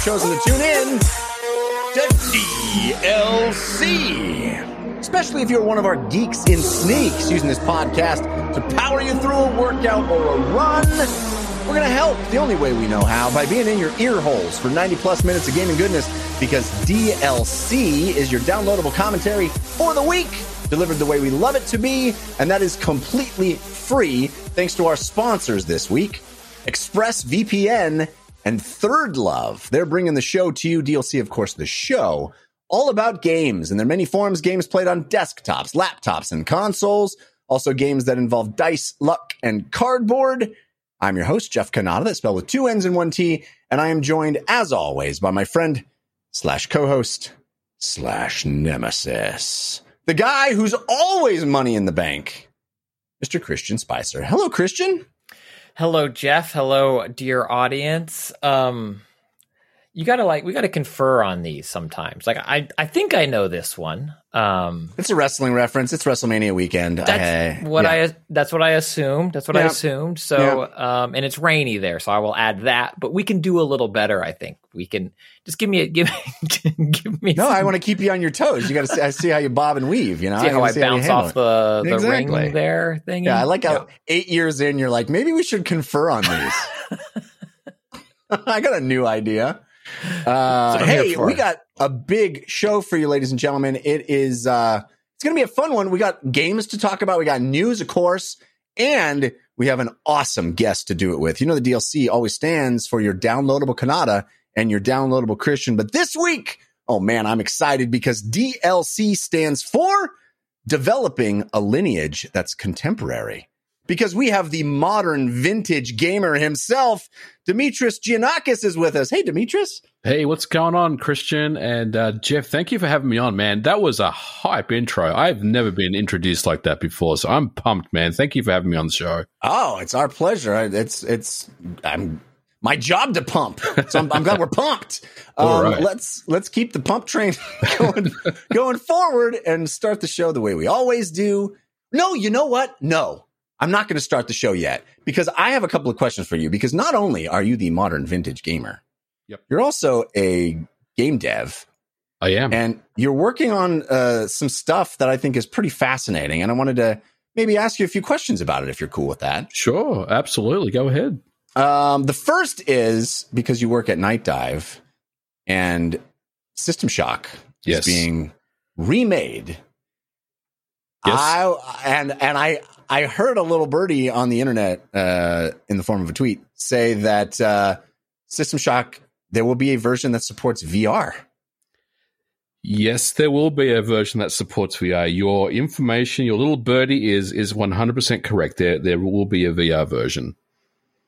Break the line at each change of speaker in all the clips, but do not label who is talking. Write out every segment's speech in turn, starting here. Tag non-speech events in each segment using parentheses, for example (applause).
You've chosen to tune in to DLC. Especially if you're one of our geeks in sneaks using this podcast to power you through a workout or a run. We're going to help the only way we know how by being in your ear holes for 90 plus minutes of gaming goodness because DLC is your downloadable commentary for the week, delivered the way we love it to be, and that is completely free thanks to our sponsors this week ExpressVPN and ThirdLove. They're bringing the show to you. DLC, of course, the show. All about games and their many forms, games played on desktops, laptops, and consoles. Also, games that involve dice, luck, and cardboard. I'm your host, Jeff Cannata, that's spelled with two N's and one T, and I am joined, as always, by my friend slash co-host slash nemesis, the guy who's always money in the bank, Mr. Christian Spicer. Hello, Christian.
Hello, Jeff. Hello, dear audience. Um, you gotta like we gotta confer on these sometimes. Like I, I think I know this one. Um,
It's a wrestling reference. It's WrestleMania weekend.
that's
I-
what
yeah.
I. That's what I assumed. That's what I assumed. So, um, and it's rainy there, so I will add that. But we can do a little better. I think we can. Just give me a (laughs) give. give me.
No,
some-
I want to keep you on your toes. You got to see, I see how you bob and weave. You know,
see how I
see
bounce
handle
off the the
Exactly.
ring there thing.
Yeah, I like how eight years in, you're like, maybe we should confer on these. (laughs) (laughs) I got a new idea. Uh,
what I'm here
hey, we got a big show for you, ladies and gentlemen. It is uh, it's going to be a fun one. We got games to talk about. We got news, of course, and we have an awesome guest to do it with. You know, the DLC always stands for your downloadable Cannata and your downloadable Christian, but this week, oh man, I'm excited because DLC stands for developing a lineage that's contemporary. Because we have the modern vintage gamer himself, Dimitris Giannakis is with us. Hey, Demetrius.
Hey, what's going on, Christian and uh, Jeff? Thank you for having me on, man. That was a hype intro. I've never been introduced like that before, so I'm pumped, man. Thank you for having me on the show.
Oh, it's our pleasure. It's it's I'm my job to pump. So I'm, I'm glad we're pumped. (laughs) Um,
right.
Let's let's keep the pump train (laughs) going going forward and start the show the way we always do. No, you know what? No, I'm not going to start the show yet because I have a couple of questions for you. Because not only are you the modern vintage gamer,
Yep.
you're also a game dev.
I am.
and you're working on uh, some stuff that I think is pretty fascinating. And I wanted to maybe ask you a few questions about it if you're cool with that.
sure, absolutely. Go ahead.
Um, the first is because you work at Nightdive and System Shock
Yes.
is being remade.
Yes.
I and and I I heard a little birdie on the internet uh, in the form of a tweet say that uh, System Shock there will be a version that supports VR.
Yes, there will be a version that supports VR. Your information, your little birdie is is 100% correct. There there will be a VR version.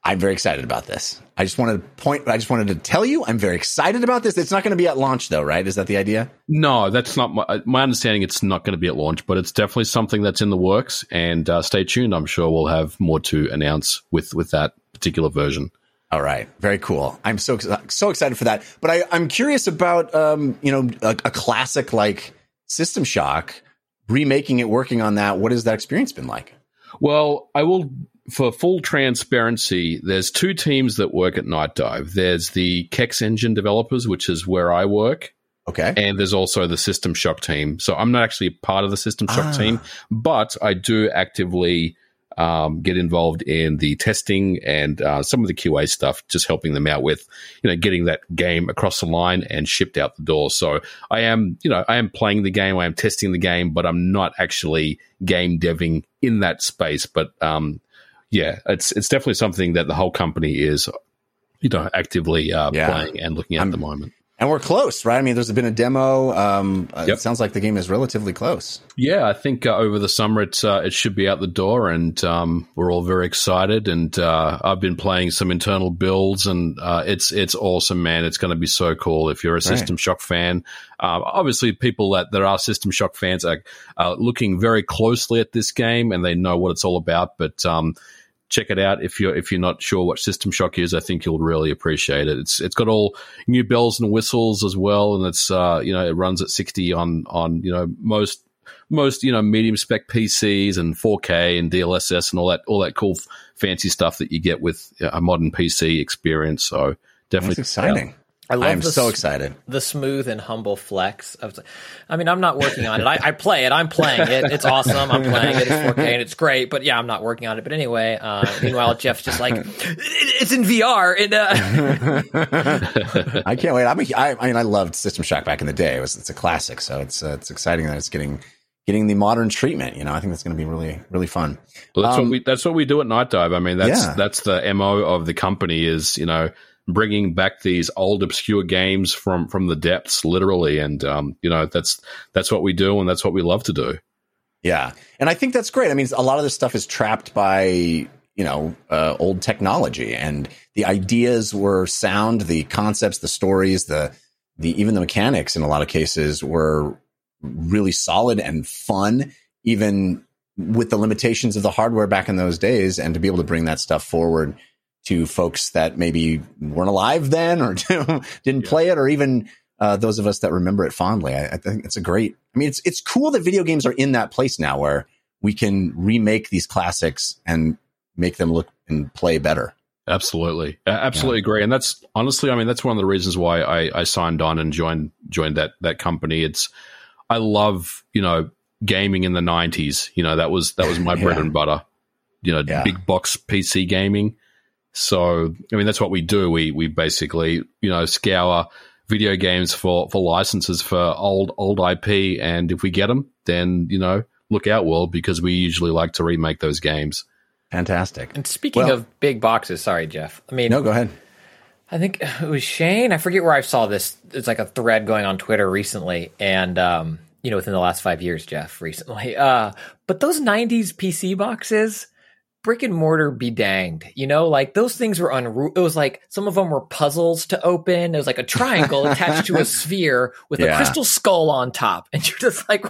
I'm very excited about this. I just wanted to point. I just wanted to tell you I'm very excited about this. It's not going to be at launch though, right? Is that the idea?
No, that's not my my understanding. It's not going to be at launch, but it's definitely something that's in the works. And uh, stay tuned. I'm sure we'll have more to announce with with that particular version.
All right, very cool. I'm so so excited for that. But I, I'm curious about um, you know a, a classic like System Shock remaking it, working on that. What has that experience been like?
Well, I will, for full transparency, there's two teams that work at Nightdive. There's the Kex Engine developers, which is where I work,
Okay,
and there's also the System Shock team. So I'm not actually part of the System Shock
Ah.
team, but I do actively um, get involved in the testing and uh, some of the QA stuff, just helping them out with, you know, getting that game across the line and shipped out the door. So I am, you know, I am playing the game, I am testing the game, but I'm not actually game deving in that space. But um, yeah, it's it's definitely something that the whole company is you know actively uh,
Yeah.
playing and looking at
I'm-
at the moment.
And we're close, right? I mean, there's been a demo. Um,
Yep.
It sounds like the game is relatively close.
Yeah, I think uh, over the summer it's uh, it should be out the door, and um, we're all very excited. And uh, I've been playing some internal builds, and uh, it's it's awesome, man. It's going to be so cool if you're a System Shock fan. Uh, obviously, people that there are System Shock fans are uh, looking very closely at this game, and they know what it's all about. But um, check it out if you're if you're not sure what System Shock is. I think you'll really appreciate it. It's it's got all new bells and whistles as well, and it's uh, you know it runs at 60 on on you know most most you know medium spec PCs and 4K and DLSS and all that all that cool fancy stuff that you get with a modern PC experience. So definitely
That's exciting.
I love
I'm
the
so excited.
the smooth and humble flex of I mean, I'm not working on it. I, I play it. I'm playing it. It's awesome. I'm playing it. It's 4K and it's great. But yeah, I'm not working on it. But anyway, uh, meanwhile, Jeff's just like, "It- it's in VR. And uh, (laughs)
I can't wait. I'm a, I, I mean, I loved System Shock back in the day. It was it's a classic, so it's uh, it's exciting that it's getting getting the modern treatment. You know, I think that's going to be really really fun.
Well, that's
Um,
what we that's what we do at Nightdive. I mean, that's
Yeah.
that's the mo of the company is you know bringing back these old obscure games from from the depths, literally, and um, you know that's that's what we do, and that's what we love to do.
Yeah, and I think that's great. I mean, a lot of this stuff is trapped by you know uh, old technology, and the ideas were sound, the concepts, the stories, the the even the mechanics in a lot of cases were really solid and fun, even with the limitations of the hardware back in those days, and to be able to bring that stuff forward to folks that maybe weren't alive then or (laughs) didn't play it, or even uh, those of us that remember it fondly. I, I think it's a great. I mean, it's it's cool that video games are in that place now where we can remake these classics and make them look and play better.
Absolutely, absolutely agree, and that's honestly, I mean, that's one of the reasons why I, I signed on and joined joined that that company. It's I love you know gaming in the '90s. You know that was that was my (laughs) bread and butter. You know,
Yeah.
big box PC gaming. So I mean, that's what we do. We we basically you know scour video games for for licenses for old old IP, and if we get them, then you know look out, world, because we usually like to remake those games.
Fantastic.
and speaking
Well-
of big boxes, sorry, Jeff. I mean,
No, go ahead.
I think it was Shane. I forget where I saw this. It's like a thread going on Twitter recently, and um, you know, within the last five years, Jeff, recently. Uh, but those '90s PC boxes, brick and mortar, be danged. You know, like those things were unru It was like some of them were puzzles to open. It was like a triangle attached to a (laughs) sphere with
Yeah.
a crystal skull on top, and you're just like,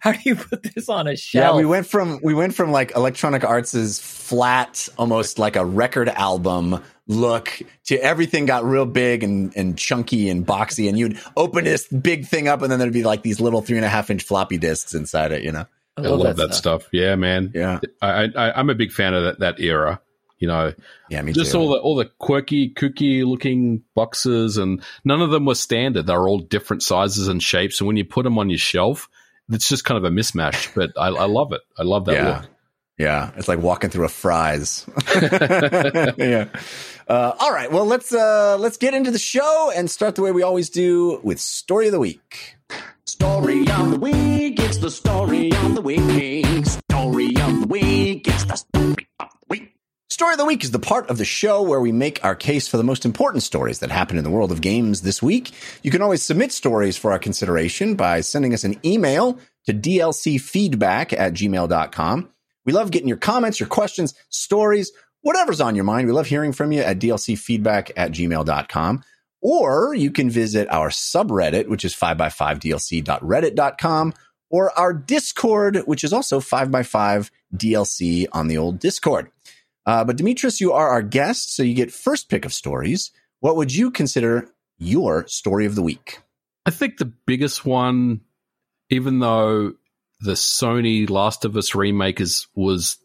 how do you put this on a shelf?
Yeah, we went from we went from like Electronic Arts' flat, almost like a record album look to everything got real big and, and chunky and boxy, and you'd open this big thing up, and then there'd be like these little three and a half inch floppy disks inside it. You know?
I
I love, that, stuff. Yeah, man.
Yeah,
I, I, I'm a big fan of that, that era. You know,
yeah, me
just
too.
all the all the quirky, kooky looking boxes, and none of them were standard. They're all different sizes and shapes. And when you put them on your shelf, it's just kind of a mismatch. But I, I love it. I love that
yeah.
look.
Yeah, it's like walking through a Fry's. (laughs) (laughs) yeah. Uh, all right. Well, let's uh, let's get into the show and start the way we always do with story of the week.
Story of the week, it's the story of the week. Story of the week, it's the story of the week.
Story of the Week is the part of the show where we make our case for the most important stories that happen in the world of games this week. You can always submit stories for our consideration by sending us an email to dlcfeedback at gmail.com. We love getting your comments, your questions, stories, whatever's on your mind. We love hearing from you at dlcfeedback at gmail.com. Or you can visit our subreddit, which is 5x5dlc.reddit.com, or our Discord, which is also 5x5DLC on the old Discord. Uh, but Dimitris, you are our guest, so you get first pick of stories. What would you consider your story of the week?
I think the biggest one, even though the Sony Last of Us remake is was,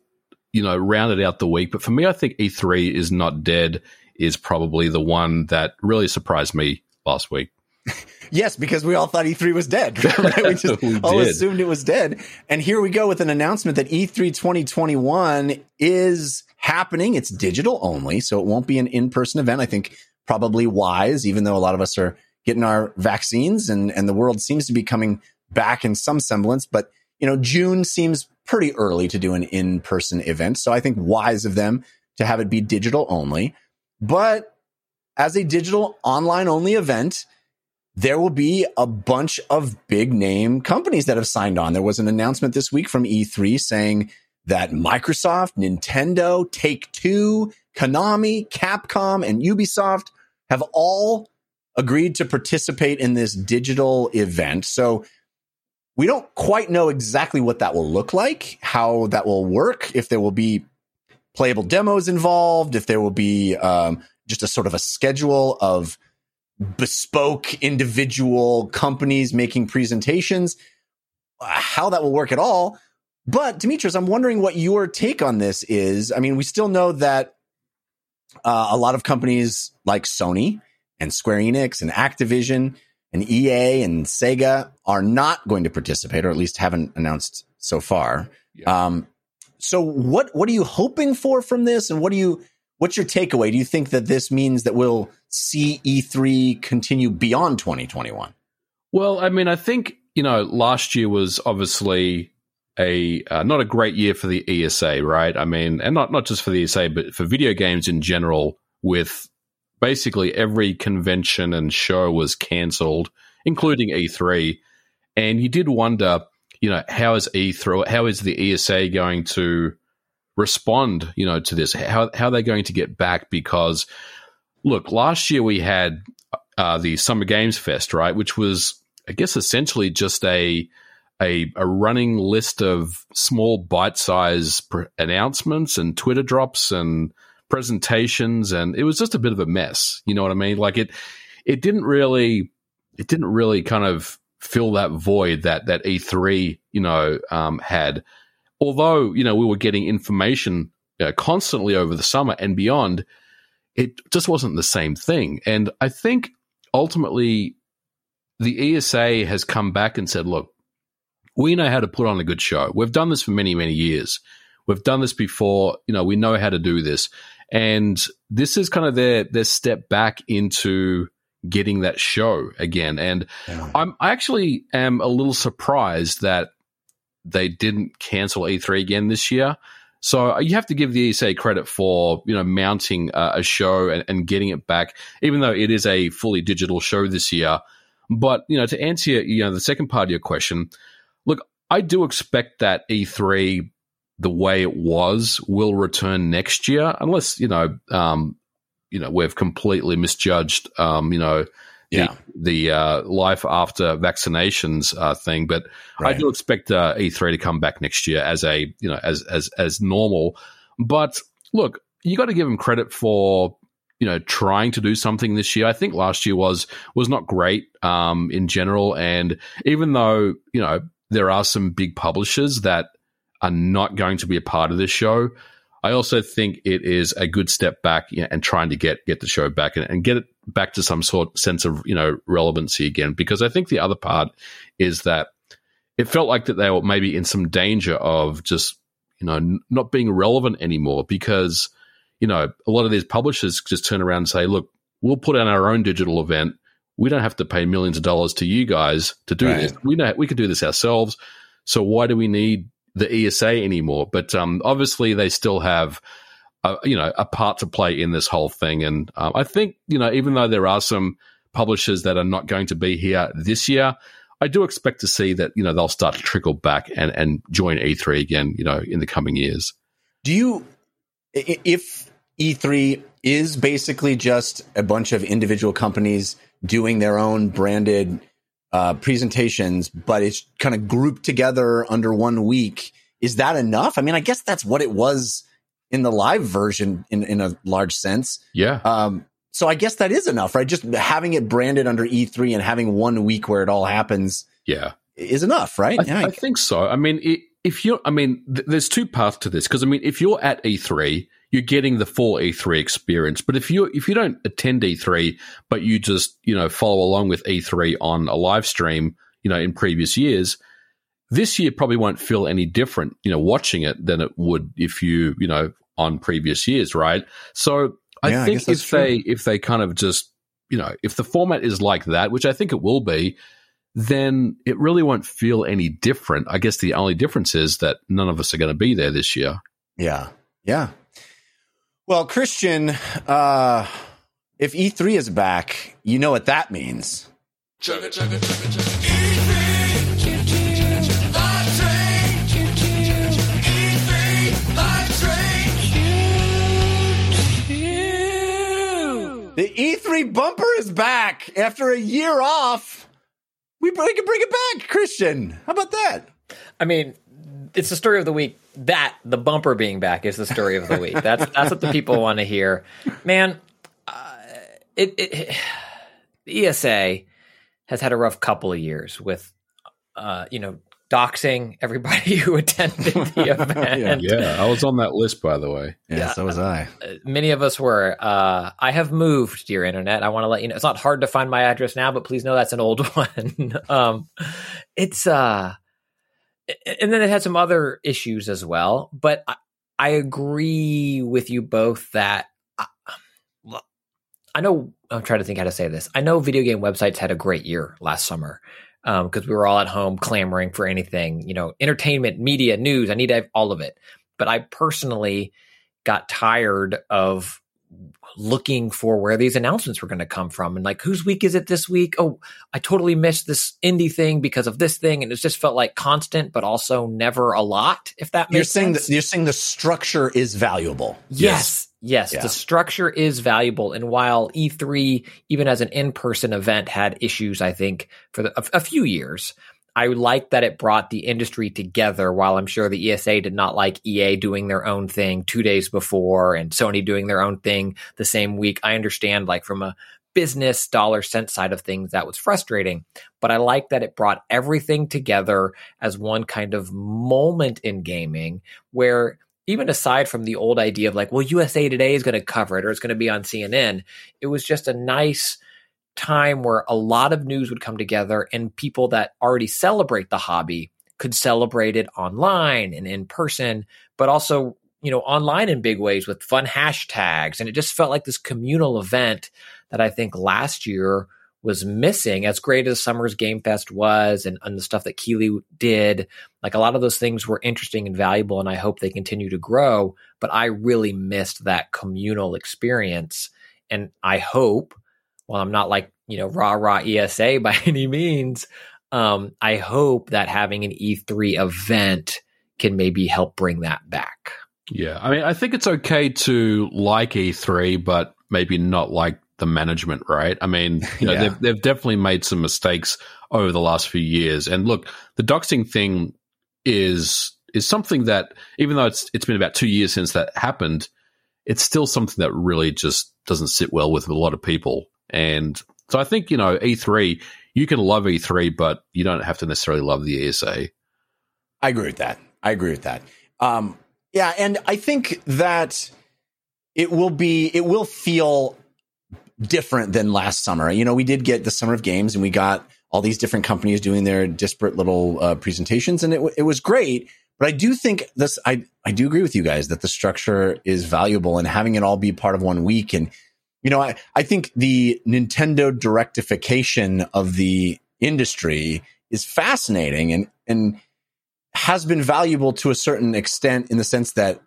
you know, rounded out the week, but for me, I think E3 is not dead is probably the one that really surprised me last week. (laughs)
Yes, because we all thought E3 was dead. (laughs) Right? We (laughs) just
We
all
did.
assumed it was dead. And here we go with an announcement that E E3 2021 is happening. It's digital only, so it won't be an in-person event. I think probably wise, even though a lot of us are getting our vaccines and, and the world seems to be coming back in some semblance. But, you know, June seems pretty early to do an in-person event. So I think wise of them to have it be digital only. But as a digital online only event, there will be a bunch of big name companies that have signed on. There was an announcement this week from E3 saying that Microsoft, Nintendo, Take Two, Konami, Capcom, and Ubisoft have all agreed to participate in this digital event. So we don't quite know exactly what that will look like, how that will work, if there will be playable demos involved, if there will be um, just a sort of a schedule of bespoke individual companies making presentations, how that will work at all. But Dimitris, I'm wondering what your take on this is. I mean, we still know that uh, a lot of companies like Sony and Square Enix and Activision and EA and Sega are not going to participate, or at least haven't announced so far. Yeah. Um, so, what what are you hoping for from this, and what do you what's your takeaway? Do you think that this means that we'll see E3 continue beyond 2021?
Well, I mean, I think you know, last year was obviously a uh, not a great year for the ESA, right? I mean, and not not just for the ESA, but for video games in general, with basically every convention and show was cancelled, including E3. And you did wonder, you know, how is E3, how is the ESA going to respond, you know, to this? How, how are they going to get back? Because, look, last year we had uh, the Summer Games Fest, right, which was, I guess, essentially just a a, a running list of small bite-sized pr- announcements and Twitter drops and presentations, and it was just a bit of a mess. You know what I mean? Like it, it didn't really, it didn't really kind of fill that void that that E3, you know, um, had. Although you know we were getting information uh, constantly over the summer and beyond, it just wasn't the same thing. And I think ultimately, the ESA has come back and said, "Look, we know how to put on a good show. We've done this for many, many years. We've done this before. You know, we know how to do this. And this is kind of their their step back into getting that show again. And yeah. I'm I actually am a little surprised that they didn't cancel E3 again this year. So you have to give the ESA credit for you know mounting uh, a show and, and, getting it back, even though it is a fully digital show this year. But you know, to answer you know the second part of your question, look, I do expect that E3 the way it was will return next year, unless you know, um, you know, we've completely misjudged, um, you know, yeah. the, the uh, life after vaccinations uh, thing. But right. I do expect uh, E3 to come back next year as a you know as as as normal. But look, you got to give them credit for you know trying to do something this year. I think last year was was not great um, in general, and even though you know there are some big publishers that are not going to be a part of this show. I also think it is a good step back you know, and trying to get get the show back and, and, get it back to some sort of sense of you know relevancy again. Because I think the other part is that it felt like that they were maybe in some danger of just you know n- not being relevant anymore because you know a lot of these publishers just turn around and say, look, we'll put on our own digital event. We don't have to pay millions of dollars to you guys to do right. this. We know we can do this ourselves. So why do we need the ESA anymore. But um, obviously, they still have. A, you know, a part to play in this whole thing, and um, I think you know, even though there are some publishers that are not going to be here this year, I do expect to see that you know they'll start to trickle back and and join E3 again, you know, in the coming years.
Do you, if E3 is basically just a bunch of individual companies doing their own branded uh, presentations, but it's kind of grouped together under one week. Is that enough? I mean, I guess that's what it was in the live version in, in a large sense.
Yeah.
Um, so I guess that is enough, right? Just having it branded under E3 and having one week where it all happens.
Yeah.
Is enough, right?
I, yeah. I think so. I mean, it, if you're, I mean, th- there's two paths to this because I mean, if you're at E3, you're getting the full E3 experience. But if you if you don't attend E3, but you just you know follow along with E3 on a live stream, you know, in previous years, this year probably won't feel any different, you know, watching it than it would if you you know on previous years, right? So I yeah, think I if true. they if they kind of just you know if the format is like that, which I think it will be, then it really won't feel any different. I guess the only difference is that none of us are going to be there this year.
Yeah. Yeah. Well, Christian, uh, if E3 is back, you know what that means. The E3 bumper is back after a year off. We, we can bring it back, Christian. How about that?
I mean, it's the story of the week. That the bumper being back is the story of the week. That's that's what the people want to hear, man. Uh, it, it the ESA has had a rough couple of years with, uh, you know, doxing everybody (laughs) who attended the (laughs) event.
Yeah, I was on that list, by the way.
Yeah,
Yeah.
so was I.
Uh, Many of us were. Uh, I have moved, dear internet. I want to let you know it's not hard to find my address now, but please know that's an old (laughs) one. um, it's uh, and then it had some other issues as well. But I, I agree with you both that uh, I, I know. I'm trying to think how to say this. I know video game websites had a great year last summer um, because we were all at home clamoring for anything, you know, entertainment, media, news. I need to have all of it. But I personally got tired of looking for where these announcements were going to come from and like whose week is it this week oh i totally missed this indie thing because of this thing and it just felt like constant but also never a lot if that makes
You're saying
sense
that you're saying the structure is valuable.
Yes. Yes,
Yeah.
the structure is valuable. And while E3, even as an in person event, had issues, I think, for the, a, a few years, I like that it brought the industry together. While I'm sure the ESA did not like EA doing their own thing two days before and Sony doing their own thing the same week. I understand, like, from a business dollar cent side of things, that was frustrating. But I like that it brought everything together as one kind of moment in gaming where even aside from the old idea of like, well, USA Today is going to cover it or it's going to be on CNN, it was just a nice time where a lot of news would come together and people that already celebrate the hobby could celebrate it online and in person, but also, you know, online in big ways with fun hashtags. And it just felt like this communal event that I think last year was missing as great as summer's game fest was and, and the stuff that Keighley did like a lot of those things were interesting and valuable and i hope they continue to grow but i really missed that communal experience and i hope while i'm not like you know rah rah esa (laughs) by any means um, i hope that having an e3 event can maybe help bring that back
Yeah, I mean, I think it's okay to like E3, but maybe not like the management, right? I mean, (laughs) you know,
Yeah.
they've they've definitely made some mistakes over the last few years. And look, the doxing thing is is something that even though it's it's been about two years since that happened, it's still something that really just doesn't sit well with a lot of people. And so I think you know E3, you can love E3, but you don't have to necessarily love the ESA.
I agree with that. I agree with that. Um, yeah, and I think that it will be it will feel different than last summer. You know, we did get the summer of games, and we got all these different companies doing their disparate little uh, presentations, and it it was great. But I do think this. I I do agree with you guys that the structure is valuable, and having it all be part of one week, and you know, I I think the Nintendo directification of the industry is fascinating, and and has been valuable to a certain extent in the sense that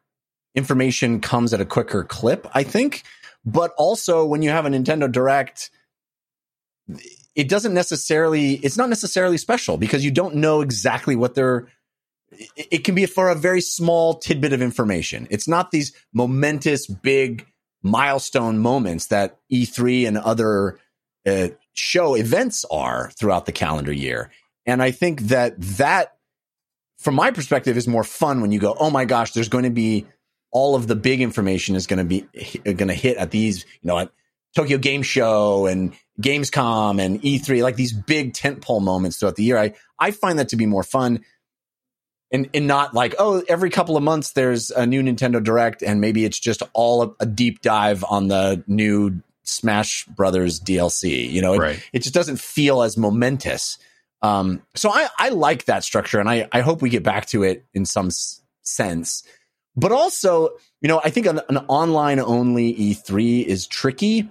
information comes at a quicker clip, I think. But also when you have a Nintendo Direct, it doesn't necessarily, it's not necessarily special because you don't know exactly what they're, it, can be for a very small tidbit of information. It's not these momentous, big milestone moments that E3 and other uh, show events are throughout the calendar year. And I think that that from my perspective is more fun when you go, oh my gosh, there's going to be all of the big information is going to be going to hit at these, you know, at Tokyo Game Show and Gamescom and E3, like these big tentpole moments throughout the year. I I find that to be more fun. And, and not like oh every couple of months there's a new Nintendo Direct and maybe it's just all a, a deep dive on the new Smash Brothers DLC. You know, it, it just doesn't feel as momentous. Um, so I, I like that structure and I, I hope we get back to it in some s- sense. But also, you know, I think an, an online only E3 is tricky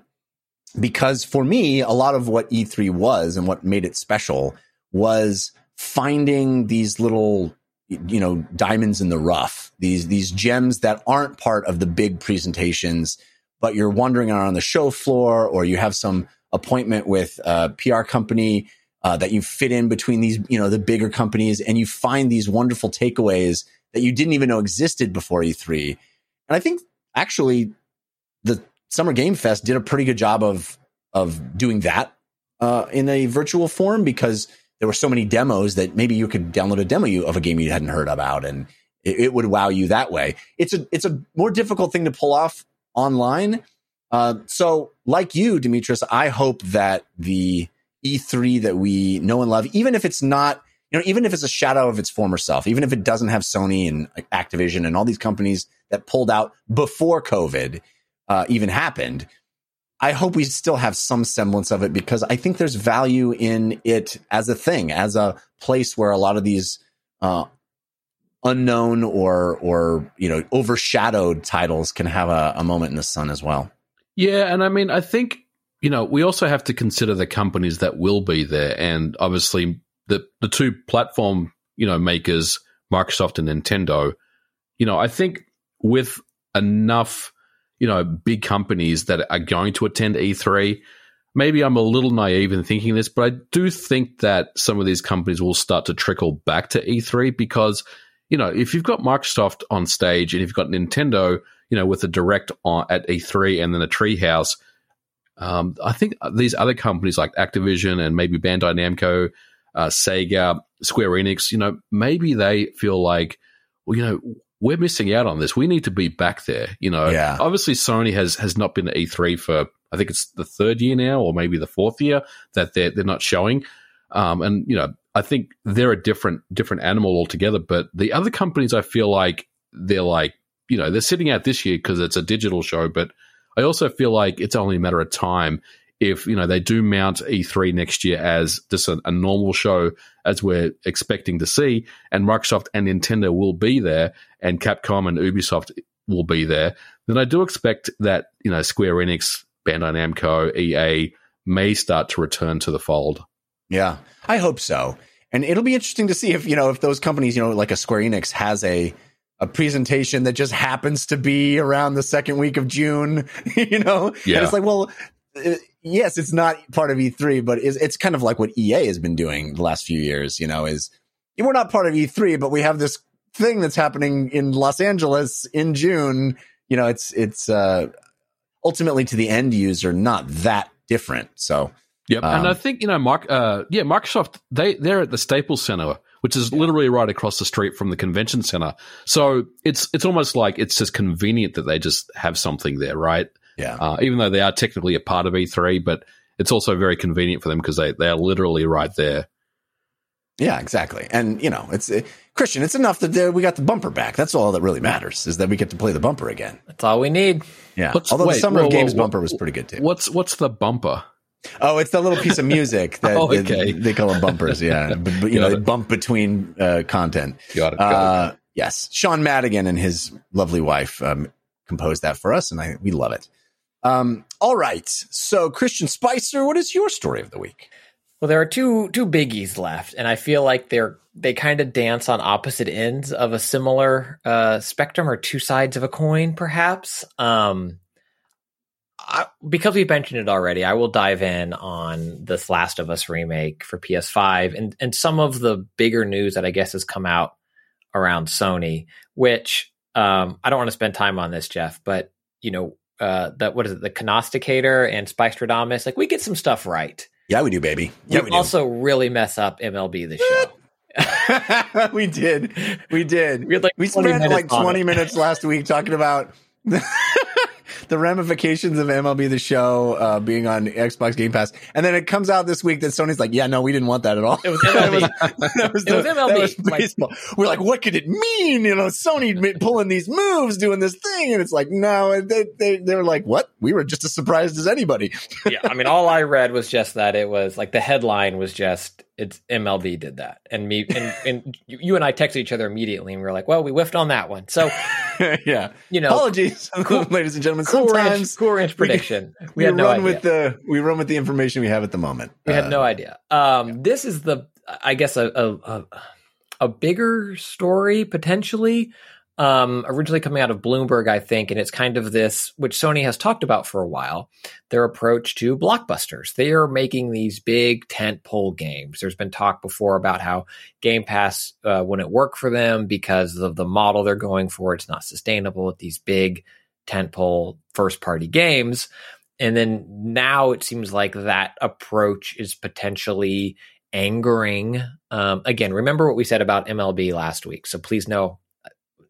because for me, a lot of what E3 was and what made it special was finding these little, you know, diamonds in the rough, these, these gems that aren't part of the big presentations, but you're wandering around the show floor or you have some appointment with a PR company uh, that you fit in between these, you know, the bigger companies and you find these wonderful takeaways that you didn't even know existed before E3. And I think actually the Summer Game Fest did a pretty good job of of doing that uh, in a virtual form because there were so many demos that maybe you could download a demo of a game you hadn't heard about and it, it would wow you that way. It's a it's a more difficult thing to pull off online. Uh, so, like you, Dimitris, I hope that the E3 that we know and love, even if it's not, you know, even if it's a shadow of its former self, even if it doesn't have Sony and Activision and all these companies that pulled out before COVID uh, even happened, I hope we still have some semblance of it because I think there's value in it as a thing, as a place where a lot of these uh, unknown or or you know overshadowed titles can have a, a moment in the sun as well.
Yeah, and I mean, I think you know we also have to consider the companies that will be there, and obviously the the two platform you know makers, Microsoft and Nintendo. You know, I think with enough you know big companies that are going to attend E3. Maybe I'm a little naive in thinking this, but I do think that some of these companies will start to trickle back to E3 because you know, if you've got Microsoft on stage and you've got Nintendo, you know, with a direct on, at E3 and then a Treehouse, um, I think these other companies like Activision and maybe Bandai Namco, uh, Sega, Square Enix, you know, maybe they feel like, well, you know, we're missing out on this. We need to be back there. You know,
Yeah.
obviously Sony has has not been to E3 for I think it's the third year now, or maybe the fourth year that they're they're not showing. Um, and you know, I think they're a different different animal altogether. But the other companies, I feel like they're like you know they're sitting out this year because it's a digital show. But I also feel like it's only a matter of time if you know they do mount E3 next year as just a, a normal show as we're expecting to see, and Microsoft and Nintendo will be there, and Capcom and Ubisoft will be there. Then I do expect that you know Square Enix, Bandai Namco, EA may start to return to the fold.
Yeah, I hope so. And it'll be interesting to see if, you know, if those companies, you know, like a Square Enix has a a presentation that just happens to be around the second week of June, (laughs) you know?
Yeah.
And it's like, well, yes, it's not part of E3, but it's, it's kind of like what EA has been doing the last few years, you know, is we're not part of E3, but we have this thing that's happening in Los Angeles in June. You know, it's, it's, uh, ultimately to the end user, not that different. So,
Yep, and
Um,
I think you know, Mark, uh, yeah, Microsoft they they're at the Staples Center, which is literally right across the street from the convention center. So it's it's almost like it's just convenient that they just have something there, right?
Yeah.
Uh, even though they are technically a part of E3, but it's also very convenient for them because they they are literally right there.
Yeah, exactly. And you know, it's uh, Christian. It's enough that uh, we got the bumper back. That's all that really matters is that we get to play the bumper again.
That's all we need.
Yeah.
What's-
Although
wait,
the Summer
whoa,
of Games
whoa,
bumper was pretty good too.
What's what's the bumper?
Oh, it's the little piece of music (laughs) that
Oh, okay.
they call them bumpers. Yeah, (laughs) but, but, you know,
Got
they bump between uh, content.
Got it. Got it.
Uh, yes, Sean Madigan and his lovely wife um, composed that for us, and I we love it. Um, all right, so Christian Spicer, what is your story of the week?
Well, there are two two biggies left, and I feel like they're they kind of dance on opposite ends of a similar uh, spectrum or two sides of a coin, perhaps. Um, I, because we've mentioned it already, I will dive in on this Last of Us remake for PS5 and and some of the bigger news that I guess has come out around Sony, which um, I don't want to spend time on this, Jeff, but you know. Uh, that what is it? The Canosticator and Spice Stradamus. Like we get some stuff right.
Yeah, we do, baby. Yeah,
we
we
also really mess up MLB the show. (laughs)
we did. We did.
We had like
we spent like 20
it.
minutes last week talking about (laughs) the ramifications of MLB the show uh, being on Xbox Game Pass. And then it comes out this week that Sony's like, yeah, no, we didn't want that at all.
It was (laughs) MLB. (laughs)
that was,
It was
the-
MLB.
that was
Like-
We're like, what could it mean? You know, Sony pulling these moves, doing this thing. And it's like, no, they, they, they were like, what? We were just as surprised as anybody.
yeah, I mean, all I read was just that it was like the headline was just it's MLB did that, and me and, and you and I texted each other immediately, and we were like, well, we whiffed on that one. So (laughs)
yeah.
you know,
Apologies, (laughs)
cool-
ladies and gentlemen.
cool ranch,
Sometimes
cool ranch prediction. (laughs) We,
we,
had no
run
idea.
with the we run with the information we have at the moment.
We had
Uh,
no idea. Um, This is the, I guess, a, a a a bigger story potentially. Um, originally coming out of Bloomberg, I think, and it's kind of this, which Sony has talked about for a while, their approach to blockbusters. They are making these big tentpole games. There's been talk before about how Game Pass uh, wouldn't work for them because of the model they're going for. It's not sustainable with these big tentpole first party games. And then now it seems like that approach is potentially angering. Um, again, remember what we said about MLB last week. So please know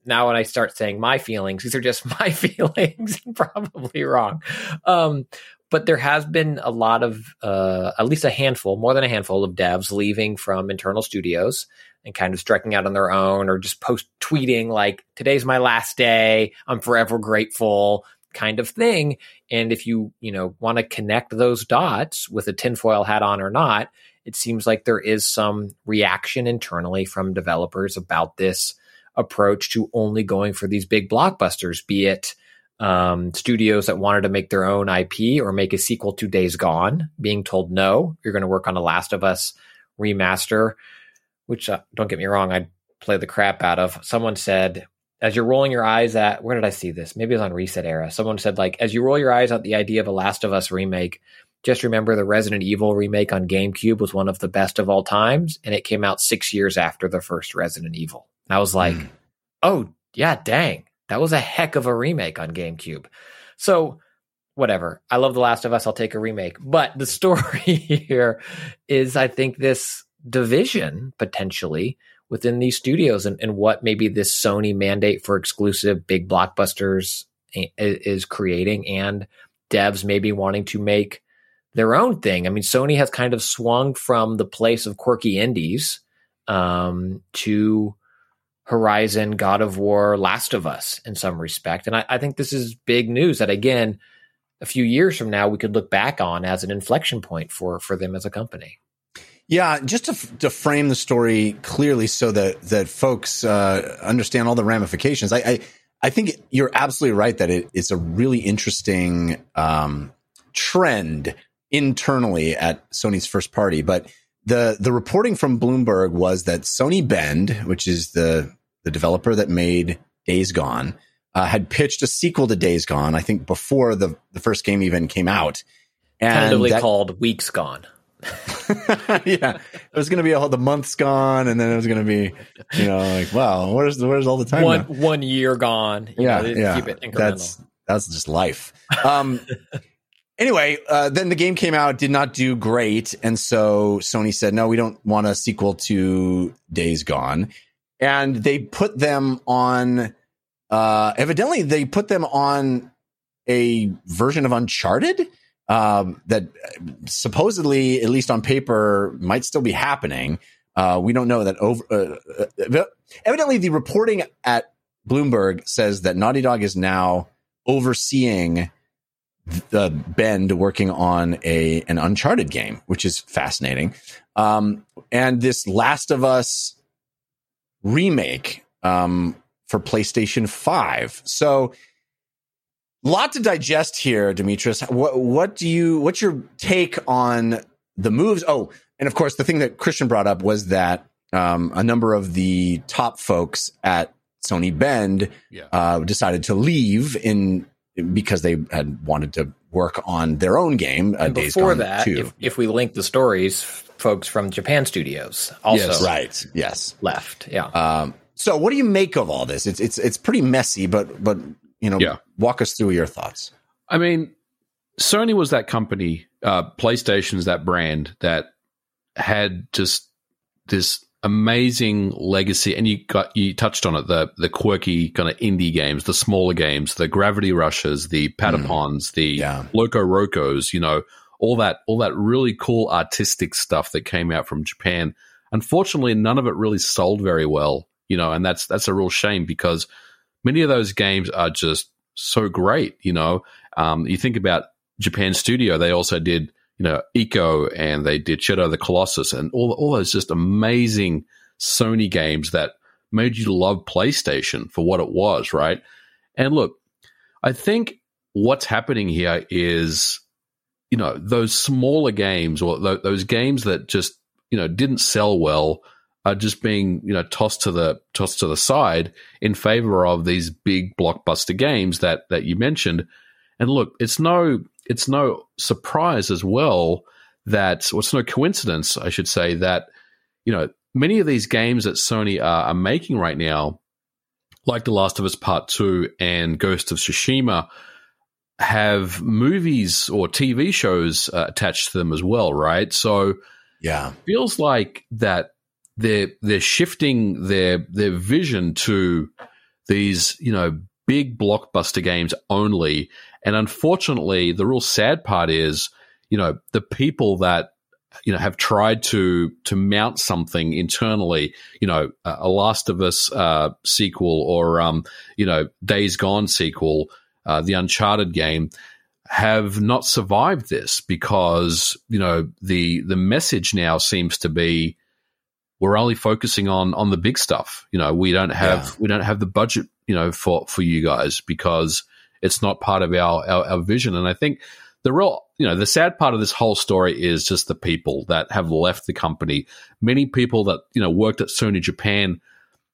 now when I start saying my feelings, these are just (laughs) my feelings, (laughs) probably wrong. Um, but there has been a lot of, uh, at least a handful, more than a handful of devs leaving from internal studios and kind of striking out on their own or just post tweeting like, today's my last day. I'm forever grateful kind of thing. And if you, you know, want to connect those dots with a tinfoil hat on or not, it seems like there is some reaction internally from developers about this approach to only going for these big blockbusters, be it um, studios that wanted to make their own IP or make a sequel to Days Gone, being told no, you're going to work on a Last of Us remaster, which uh, don't get me wrong, I'd play the crap out of. Someone said, as you're rolling your eyes at, where did I see this? Maybe it was on ResetEra. Someone said, like, as you roll your eyes at the idea of a Last of Us remake, just remember the Resident Evil remake on GameCube was one of the best of all times, and it came out six years after the first Resident Evil. I was like, mm. oh, yeah, dang. That was a heck of a remake on GameCube. So, whatever. I love The Last of Us. I'll take a remake. But the (laughs) story here is, I think, this division potentially within these studios and, and what maybe this Sony mandate for exclusive big blockbusters is creating and devs maybe wanting to make their own thing. I mean, Sony has kind of swung from the place of quirky indies um, to Horizon, God of War, Last of Us in some respect. And I, I, think this is big news that again, a few years from now, we could look back on as an inflection point for for them as a company.
Yeah, just to, to frame the story clearly, so that that folks uh, understand all the ramifications. I, I, I think you're absolutely right that it, it's a really interesting um, trend internally at Sony's first party, but the the reporting from Bloomberg was that Sony Bend, which is the the developer that made Days Gone, uh, had pitched a sequel to Days Gone. I think before the the first game even came out,
and tentatively that, called Weeks Gone. (laughs)
yeah, it was going to be all the months gone, and then it was going to be, you know, like wow, where's where's all the time?
One
now?
one year gone. You
yeah, know, yeah. That's that's just life. Um, (laughs) Anyway, uh, then the game came out, did not do great. And so Sony said, no, we don't want a sequel to Days Gone. And they put them on, uh, evidently, they put them on a version of Uncharted um, that supposedly, at least on paper, might still be happening. Uh, we don't know that over. Uh, uh evidently, the reporting at Bloomberg says that Naughty Dog is now overseeing the Bend working on a an Uncharted game, which is fascinating. Um, and this Last of Us remake um, for PlayStation Five. So, lot to digest here, Dimitris. What what do you? What's your take on the moves? Oh, and of course, the thing that Christian brought up was that um, a number of the top folks at Sony Bend yeah. uh, decided to leave in because they had wanted to work on their own game. Uh,
before that, if, if, we link the stories, folks from Japan Studios also
yes, right, yes,
left. Yeah.
Um, so, what do you make of all this? It's it's it's pretty messy, but but you know, yeah. walk us through your thoughts.
I mean, Sony was that company. Uh, PlayStation's that brand that had just this amazing legacy and you got you touched on it the the quirky kind of indie games the smaller games the gravity rushes the patapons mm. the yeah. loco rocos you know all that all that really cool artistic stuff that came out from japan unfortunately none of it really sold very well you know and that's that's a real shame because many of those games are just so great you know um, you think about japan studio they also did you know, Ico and they did Shadow of the Colossus and all, all those just amazing Sony games that made you love PlayStation for what it was, right? And look, I think what's happening here is, you know, those smaller games or th- those games that just, you know, didn't sell well are just being you know tossed to the tossed to the side in favor of these big blockbuster games that that you mentioned. And look, it's no it's no surprise as well that it's no coincidence, I should say, that you know many of these games that Sony are, are making right now, like The Last of Us Part Two and Ghost of Tsushima, have movies or TV shows uh, attached to them as well, right? So
Yeah.
feels like that they're they're shifting their their vision to these you know big blockbuster games only and unfortunately the real sad part is you know the people that you know have tried to to mount something internally you know a, last of us uh, sequel or um you know days gone sequel uh, the uncharted game have not survived this because you know the the message now seems to be we're only focusing on on the big stuff. You know, we don't have
Yeah.
we don't have the budget, you know, for for you guys because it's not part of our, our our vision. And I think the real, you know, the sad part of this whole story is just the people that have left the company. Many people that you know worked at Sony Japan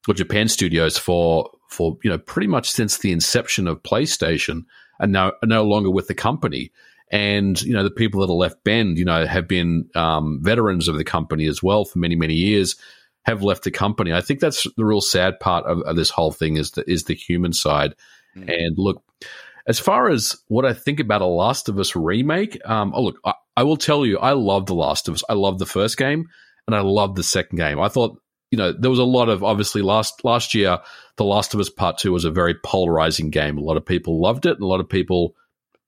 or Japan Studios for for you know pretty much since the inception of PlayStation are now are no longer with the company. And you know the people that are left Bend, you know, have been um, veterans of the company as well for many many years. Have left the company. I think that's the real sad part of, of this whole thing is the is the human side. And look, as far as what I think about a Last of Us remake, um, oh look, I, I will tell you, I love the Last of Us. I love the first game, and I love the second game. I thought, you know, there was a lot of obviously last last year, the Last of Us Part Two was a very polarizing game. A lot of people loved it, and a lot of people,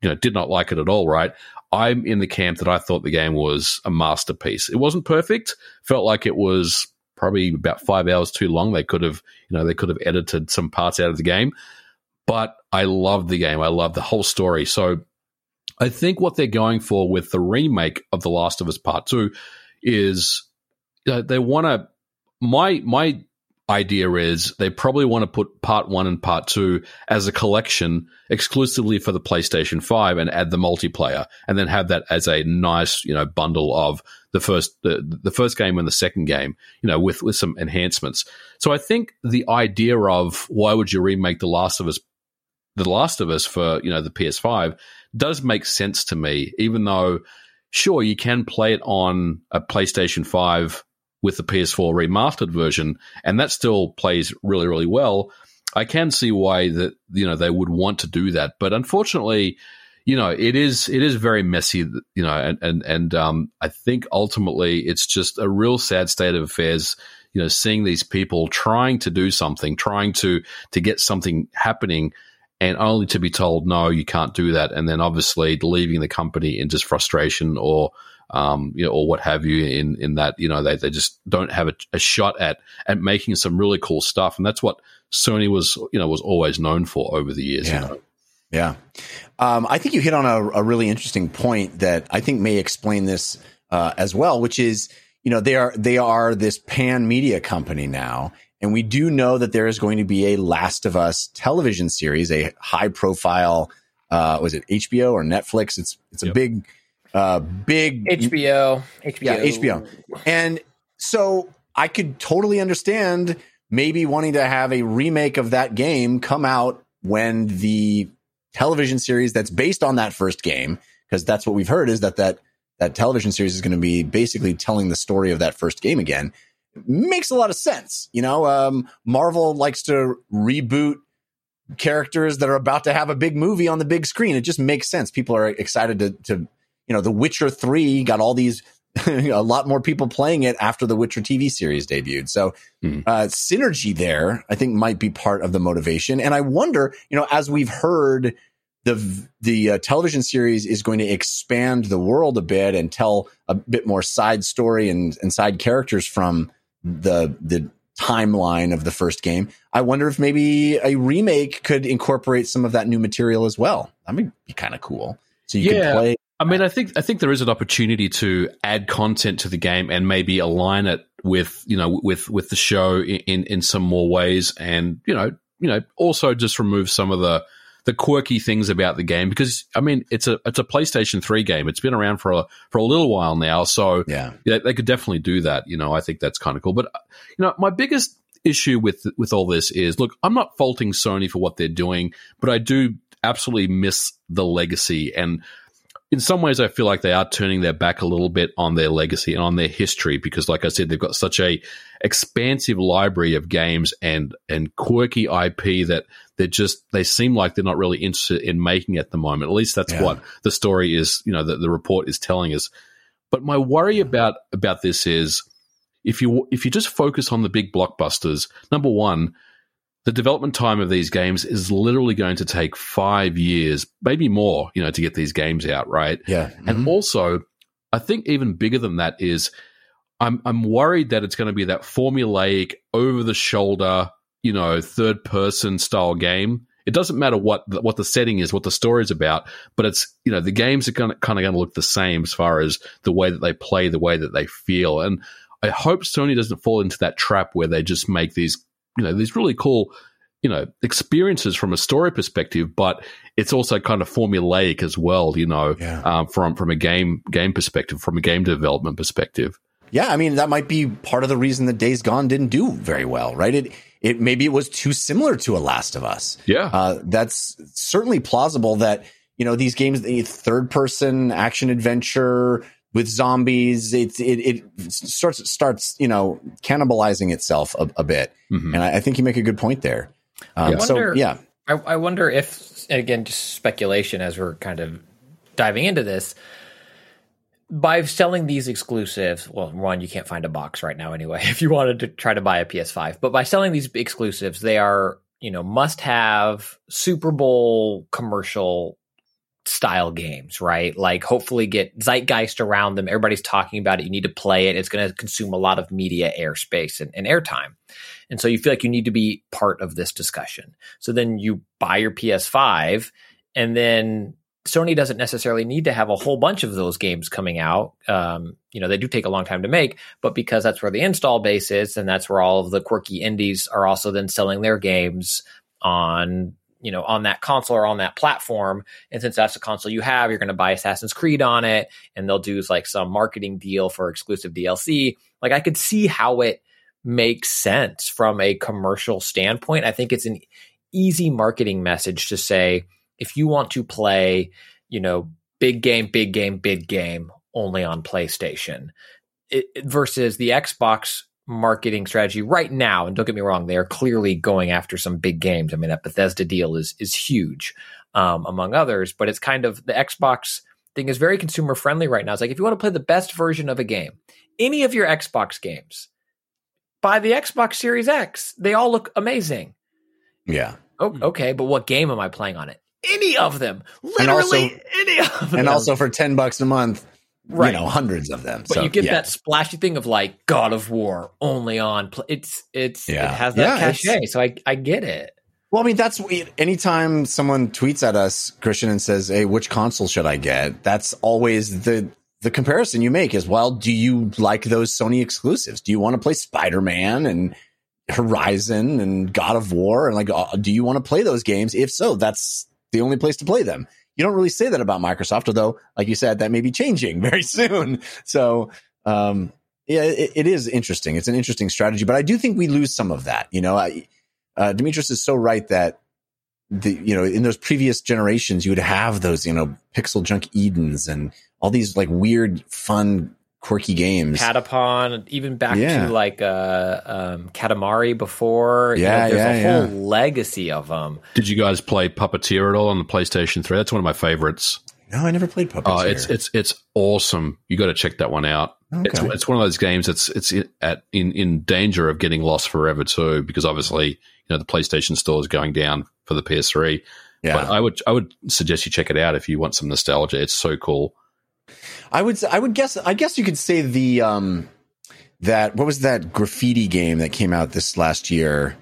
you know, did not like it at all. Right? I'm in the camp that I thought the game was a masterpiece. It wasn't perfect. Felt like it was probably about five hours too long. They could have, you know, they could have edited some parts out of the game but I love the game. I love the whole story. So I think what they're going for with the remake of The Last of Us Part 2 is uh, they want to my my idea is they probably want to put part 1 and part 2 as a collection exclusively for the PlayStation 5 and add the multiplayer and then have that as a nice, you know, bundle of the first the, the first game and the second game, you know, with with some enhancements. So I think the idea of why would you remake The Last of Us the Last of Us for you know the PS5 does make sense to me, even though sure you can play it on a PlayStation 5 with the PS4 remastered version, and that still plays really really well. I can see why that you know they would want to do that, but unfortunately, you know it is it is very messy, you know, and and and um, I think ultimately it's just a real sad state of affairs. You know, seeing these people trying to do something, trying to to get something happening and only to be told no you can't do that and then obviously leaving the company in just frustration or um, you know or what have you in in that you know they, they just don't have a, a shot at at making some really cool stuff and that's what Sony was you know was always known for over the years
Yeah.
you know?
Yeah. Um, I think you hit on a, a really interesting point that I think may explain this uh, as well, which is, you know, they are they are this pan media company now, and we do know that there is going to be a Last of Us television series, a high profile. Uh, was it HBO or Netflix? It's it's a
Yep.
big, uh, big
HBO, HBO,
yeah, HBO. And so I could totally understand maybe wanting to have a remake of that game come out when the television series that's based on that first game, because that's what we've heard is that that that television series is going to be basically telling the story of that first game again. Makes a lot of sense. You know, um, Marvel likes to reboot characters that are about to have a big movie on the big screen. It just makes sense. People are excited to, to you know, The Witcher 3 got all these, (laughs) a lot more people playing it after the Witcher TV series debuted. So,
Mhm.
uh, synergy there, I think might be part of the motivation. And I wonder, you know, as we've heard, the the uh, television series is going to expand the world a bit and tell a bit more side story and, and side characters from the the timeline of the first game. I wonder if maybe a remake could incorporate some of that new material as well. That would be kind of cool. So you
Yeah.
could play.
I mean, I think I think there is an opportunity to add content to the game and maybe align it with you know with with the show in in, in some more ways, and you know you know also just remove some of the the quirky things about the game because I mean it's a it's a PlayStation 3 game. It's been around for a for a little while now, so
Yeah.
yeah, they could definitely do that. You know, I think that's kind of cool. But uh, you know, my biggest issue with with all this is, look, I'm not faulting Sony for what they're doing, but I do absolutely miss the legacy and. In some ways, I feel like they are turning their back a little bit on their legacy and on their history because, like I said, they've got such a expansive library of games and and quirky IP that they just they seem like they're not really interested in making at the moment. At least that's
Yeah.
what the story is. You know, the, the report is telling us. But my worry about about this is if you if you just focus on the big blockbusters, number one, the development time of these games is literally going to take five years, maybe more, you know, to get these games out, right?
Yeah.
And mm-hmm. also, I think even bigger than that is I'm I'm worried that it's going to be that formulaic, over the shoulder, you know, third person style game. It doesn't matter what the, what the setting is, what the story is about, but it's you know the games are going to kind of going to look the same as far as the way that they play, the way that they feel, and I hope Sony doesn't fall into that trap where they just make these you know these really cool you know experiences from a story perspective, but it's also kind of formulaic as well. You know,
Yeah.
um, from from a game game perspective, from a game development perspective.
Yeah, I mean that might be part of the reason that Days Gone didn't do very well, right? It it maybe it was too similar to a Last of Us.
Yeah,
Uh, that's certainly plausible that you know these games, the third person action adventure with zombies, it it, it starts starts you know cannibalizing itself a, a bit,
Mhm.
and I, I think you make a good point there. Um,
I
so
wonder-
yeah,
I, I wonder if, again, just speculation as we're kind of diving into this. By selling these exclusives, well, one, you can't find a box right now anyway (laughs) if you wanted to try to buy a PS5. But by selling these exclusives, they are, you know, must have Super Bowl commercial style games, right? Like hopefully get zeitgeist around them. Everybody's talking about it. You need to play it. It's going to consume a lot of media airspace and, and airtime. And so you feel like you need to be part of this discussion. So then you buy your PS5 and then Sony doesn't necessarily need to have a whole bunch of those games coming out. Um, you know, they do take a long time to make, but because that's where the install base is and that's where all of the quirky indies are also then selling their games on, you know, on that console or on that platform. And since that's the console you have, you're going to buy Assassin's Creed on it and they'll do like some marketing deal for exclusive DLC. Like I could see how it makes sense from a commercial standpoint. I think it's an easy marketing message to say if you want to play, you know, big game, big game, big game only on PlayStation it, versus the Xbox marketing strategy right now. And don't get me wrong, they are clearly going after some big games. I mean, that Bethesda deal is is huge, um, among others. But it's kind of the Xbox thing is very consumer friendly right now. It's like if you want to play the best version of a game, any of your Xbox games, buy the Xbox Series X. They all look amazing.
yeah.
Oh, okay, but what game am I playing on it? Any of them, literally
also-
any of them.
And also for ten bucks a month,
Right.
you know, hundreds of them.
but
so
you get
yeah.
that splashy thing of like God of War only on. Pl- it's it's
Yeah.
it has that
Yeah,
cachet, so I I get it.
Well, I mean, that's anytime someone tweets at us, Christian, and says, "Hey, which console should I get?" That's always the the comparison you make. Is well, do you like those Sony exclusives? Do you want to play Spider Man and Horizon and God of War? And like, uh, do you want to play those games? If so, that's the only place to play them. You don't really say that about Microsoft, although, like you said, that may be changing (laughs) very soon. So, um, yeah, it, it is interesting. It's an interesting strategy, but I do think we lose some of that. You know, I, uh, Dimitris is so right that the you know in those previous generations you would have those you know PixelJunk Edens and all these like weird, fun, quirky games.
Patapon, even back
Yeah.
to like uh, um, Katamari before. you know,
Yeah,
there's
yeah,
a whole
yeah.
legacy of them.
Did you guys play Puppeteer at all on the PlayStation 3? That's one of my favorites.
no, I never played Puppeteer.
Oh, it's it's it's awesome. You got to check that one out. It's
Okay.
it's one of those games that's it's in, at in in danger of getting lost forever too because obviously you know the PlayStation Store is going down for the PS3.
yeah.
But I would I would suggest you check it out if you want some nostalgia. It's so cool.
I would s- I would guess I guess you could say the um that what was that graffiti game that came out this last year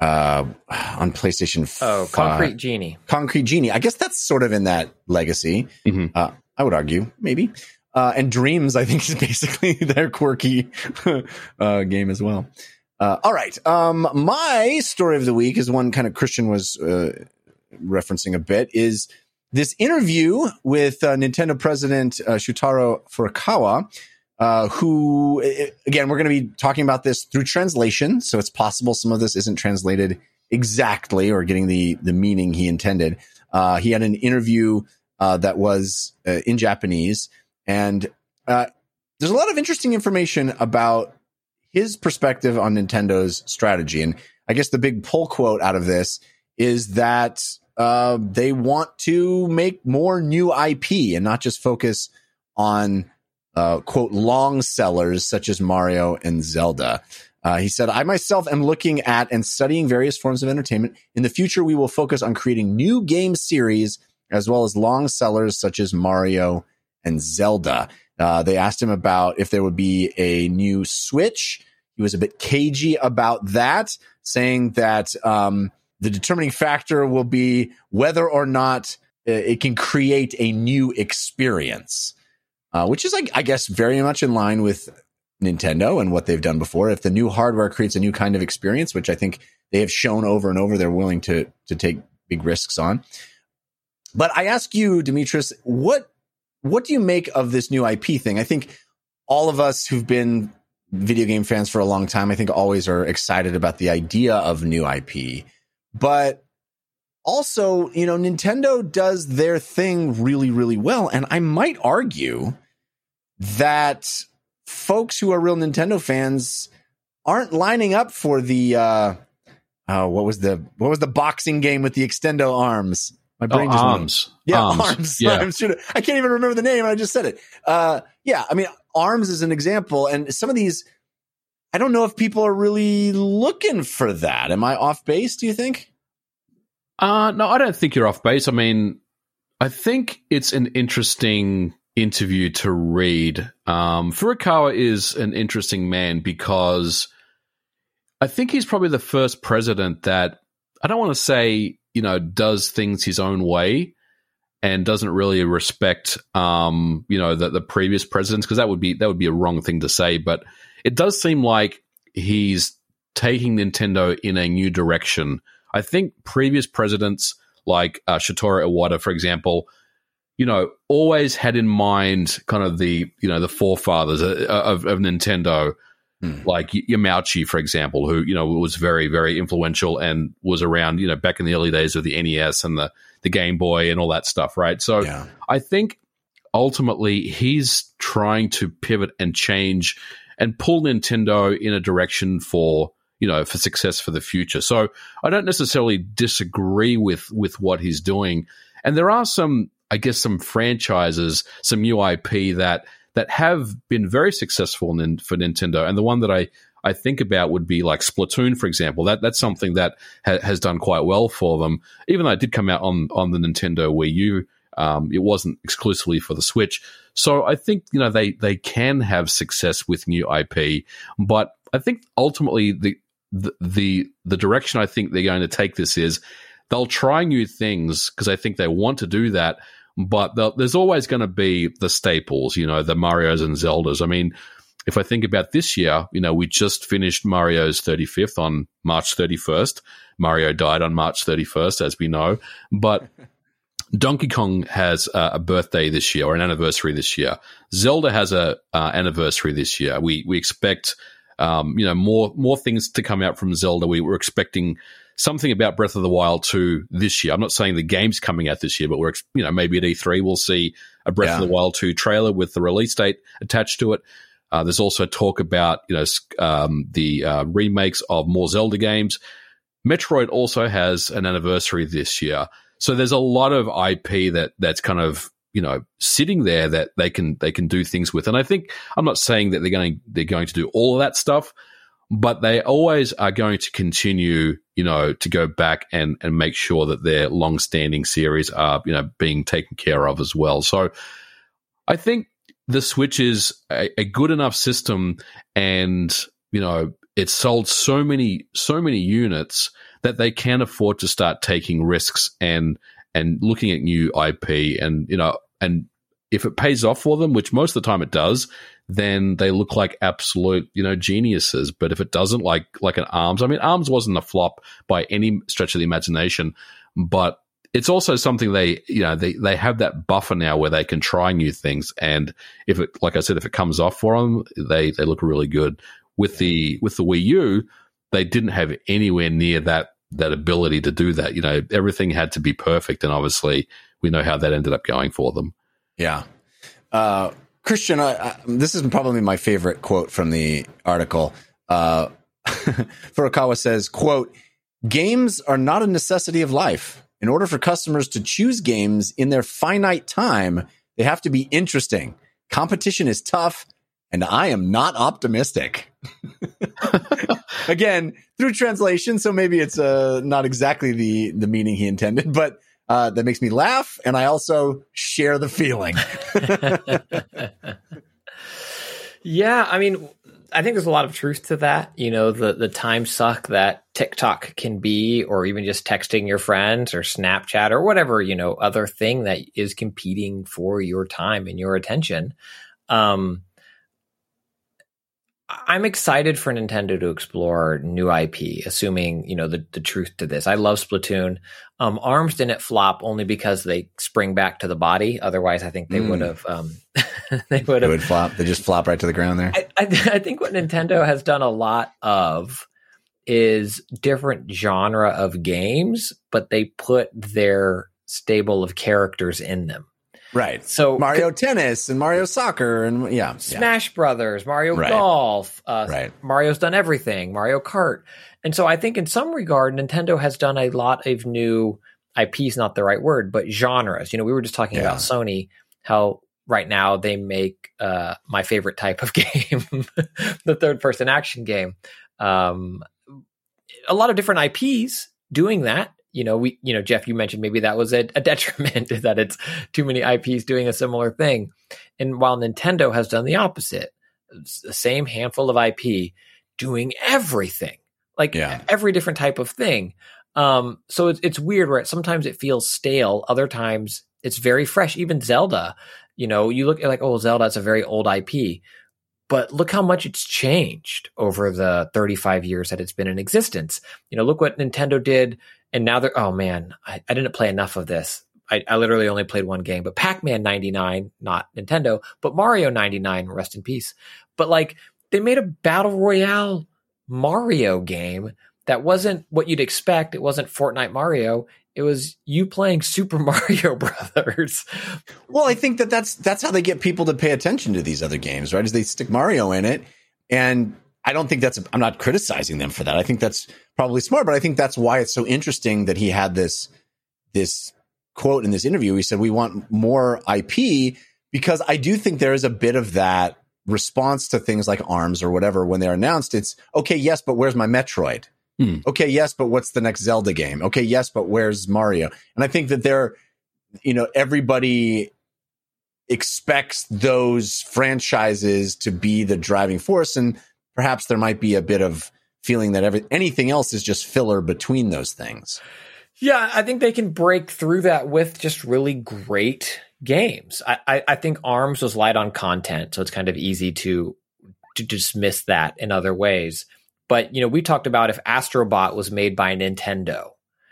uh on PlayStation
Oh,
5?
Concrete Genie.
Concrete Genie. I guess that's sort of in that legacy.
Mhm.
Uh, I would argue, maybe. Uh, and Dreams, I think, (laughs) is basically their quirky (laughs) uh, game as well. Uh, all right. Um, my story of the week is one kind of Christian was uh, referencing a bit is this interview with uh, Nintendo President uh, Shuntaro Furukawa, uh, who, again, we're going to be talking about this through translation. So it's possible some of this isn't translated exactly or getting the, the meaning he intended. Uh, he had an interview uh, that was uh, in Japanese, and there's a lot of interesting information about his perspective on Nintendo's strategy. And I guess the big pull quote out of this is that uh, they want to make more new IP and not just focus on uh, quote long sellers such as Mario and Zelda. Uh, he said, I myself am looking at and studying various forms of entertainment. In the future, we will focus on creating new game series as well as long sellers such as Mario and Zelda. Uh, they asked him about if there would be a new Switch. He was a bit cagey about that, saying that um, the determining factor will be whether or not uh, it can create a new experience, uh, which is, like, I guess, very much in line with Nintendo and what they've done before. If the new hardware creates a new kind of experience, which I think they have shown over and over, they're willing to to take big risks on. But I ask you, Dimitris, what what do you make of this new IP thing? I think all of us who've been video game fans for a long time, I think always are excited about the idea of new IP. But also, you know, Nintendo does their thing really, really well. And I might argue that folks who are real Nintendo fans aren't lining up for the uh oh, what was the what was the boxing game with the extendo arms? My
Oh,
brain just went-
arms.
yeah,
arms.
arms. (laughs)
Yeah.
I'm I can't even remember the name. I just said it. Uh, yeah, I mean, arms is an example, and some of these, I don't know if people are really looking for that. Am I off base? Do you think?
Uh, no, I don't think you're off base. I mean, I think it's an interesting interview to read. Um, Furukawa is an interesting man because I think he's probably the first president that I don't want to say, you know, does things his own way and doesn't really respect, um, you know, the, the previous presidents because that would be that would be a wrong thing to say. But it does seem like he's taking Nintendo in a new direction. I think previous presidents like uh, Satoru Iwata, for example, you know, always had in mind kind of the you know the forefathers of, of, of Nintendo,
Hmm.
like Yamauchi, for example, who you know was very very influential and was around you know back in the early days of the NES and the the Game Boy and all that stuff, right? So
Yeah.
I think ultimately he's trying to pivot and change and pull Nintendo in a direction for you know for success for the future. So I don't necessarily disagree with with what he's doing, and there are some I guess some franchises, some UIP that that have been very successful in, for Nintendo, and the one that I I think about would be like Splatoon, for example. That that's something that ha- has done quite well for them, even though it did come out on on the Nintendo Wii U. Um, it wasn't exclusively for the Switch, so I think you know they they can have success with new IP, but I think ultimately the the the, direction I think they're going to take this is they'll try new things because I think they want to do that, but there's always going to be the staples, you know, the Mario's and Zeldas. I mean, if I think about this year, you know, we just finished Mario's 35th on March 31st. Mario died on March 31st, as we know, but (laughs) Donkey Kong has uh, a birthday this year or an anniversary this year. Zelda has a uh, anniversary this year. We we expect um, you know more more things to come out from Zelda. We were expecting something about Breath of the Wild 2 this year. I'm not saying the game's coming out this year, but we're ex- you know maybe at E3 we'll see a Breath
Yeah.
of the Wild 2 trailer with the release date attached to it. Uh, there's also talk about you know um, the uh, remakes of more Zelda games. Metroid also has an anniversary this year. So there's a lot of IP that that's kind of you know sitting there that they can they can do things with. And I think I'm not saying that they're going they're going to do all of that stuff, but they always are going to continue you know to go back and and make sure that their long standing series are you know being taken care of as well. So I think the Switch is a, a good enough system, and you know it's sold so many so many units that they can afford to start taking risks and and looking at new IP and you know and if it pays off for them, which most of the time it does, then they look like absolute you know geniuses. But if it doesn't, like like an Arms, I mean Arms wasn't a flop by any stretch of the imagination, but it's also something they you know they they have that buffer now where they can try new things. And if it like I said if it comes off for them they they look really good. With the with the Wii U they didn't have anywhere near that that ability to do that you know everything had to be perfect and obviously we know how that ended up going for them
Yeah. Uh, Christian, I, I, this is probably my favorite quote from the article. Uh, (laughs) Furukawa says, quote, games are not a necessity of life. In order for customers to choose games in their finite time, they have to be interesting. Competition is tough, and I am not optimistic. (laughs) Again, through translation, so maybe it's uh, not exactly the the meaning he intended, but uh, that makes me laugh, and I also share the feeling. (laughs)
Yeah, I mean, I think there's a lot of truth to that. You know, the the time suck that TikTok can be, or even just texting your friends or Snapchat or whatever you know other thing that is competing for your time and your attention. Um, I'm excited for Nintendo to explore new IP, assuming you know the the truth to this. I love Splatoon. Um, Arms didn't flop only because they spring back to the body. Otherwise, I think they
Mm.
would have um, (laughs) they would have
flop. They just flop right to the ground there.
I, I, I think what Nintendo has done a lot of is different genre of games, but they put their stable of characters in them.
Right.
So
Mario Tennis and Mario Soccer and yeah. yeah.
Smash Brothers, Mario
Right.
Golf, uh,
Right.
Mario's done everything, Mario Kart. And so I think in some regard, Nintendo has done a lot of new IPs, not the right word, but genres. You know, we were just talking
Yeah.
about Sony, how right now they make uh, my favorite type of (laughs) game, the third person action game. Um, a lot of different IPs doing that. You know, we, you know, Jeff, you mentioned maybe that was a, a (laughs) detriment that it's too many IPs doing a similar thing. And while Nintendo has done the opposite, the same handful of IP doing everything, like
Yeah.
every different type of thing. Um, so it's, it's weird, right? Sometimes it feels stale. Other times it's very fresh. Even Zelda, you know, you look at like, oh, Zelda, it's a very old IP, but look how much it's changed over the 35 years that it's been in existence. You know, look what Nintendo did. And now they're, oh man, I, I didn't play enough of this. I, I literally only played one game, but Pac Man 99, not Nintendo, but Mario 99, rest in peace. But like, they made a battle royale Mario game that wasn't what you'd expect. It wasn't Fortnite Mario. It was you playing (laughs) Super Mario Brothers.
Well, I think that that's that's how they get people to pay attention to these other games, right? Is they stick Mario in it, and I don't think that's. I'm not criticizing them for that. I think that's probably smart, but I think that's why it's so interesting that he had this this quote in this interview. He said, "We want more IP because I do think there is a bit of that response to things like Arms or whatever when they're announced. It's okay, yes, but where's my Metroid?
Hmm.
Okay, yes, but what's the next Zelda game? Okay, yes, but where's Mario? And I think that they're, you know, everybody expects those franchises to be the driving force, and perhaps there might be a bit of feeling that every anything else is just filler between those things.
Yeah, I think they can break through that with just really great games. I, I, I think Arms was light on content, so it's kind of easy to to dismiss that in other ways. But you know, we talked about if Astrobot was made by Nintendo,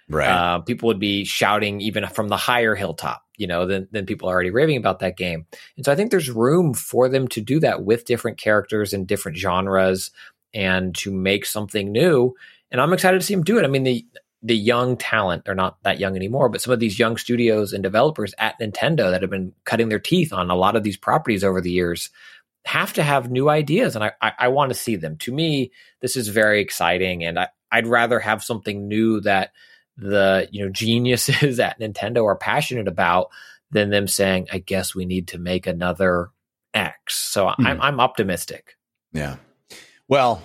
Right.
uh, people would be shouting even from the higher hilltop. You know, then then people are already raving about that game. And so I think there's room for them to do that with different characters and different genres, and to make something new. And I'm excited to see them do it. I mean, the the young talent, they're not that young anymore, but some of these young studios and developers at Nintendo that have been cutting their teeth on a lot of these properties over the years have to have new ideas. And I, I, I want to see them. To me, this is very exciting. And I, I'd rather have something new that the, you know, geniuses (laughs) at Nintendo are passionate about than them saying, I guess we need to make another X. So I'm, I'm optimistic.
Yeah. Well,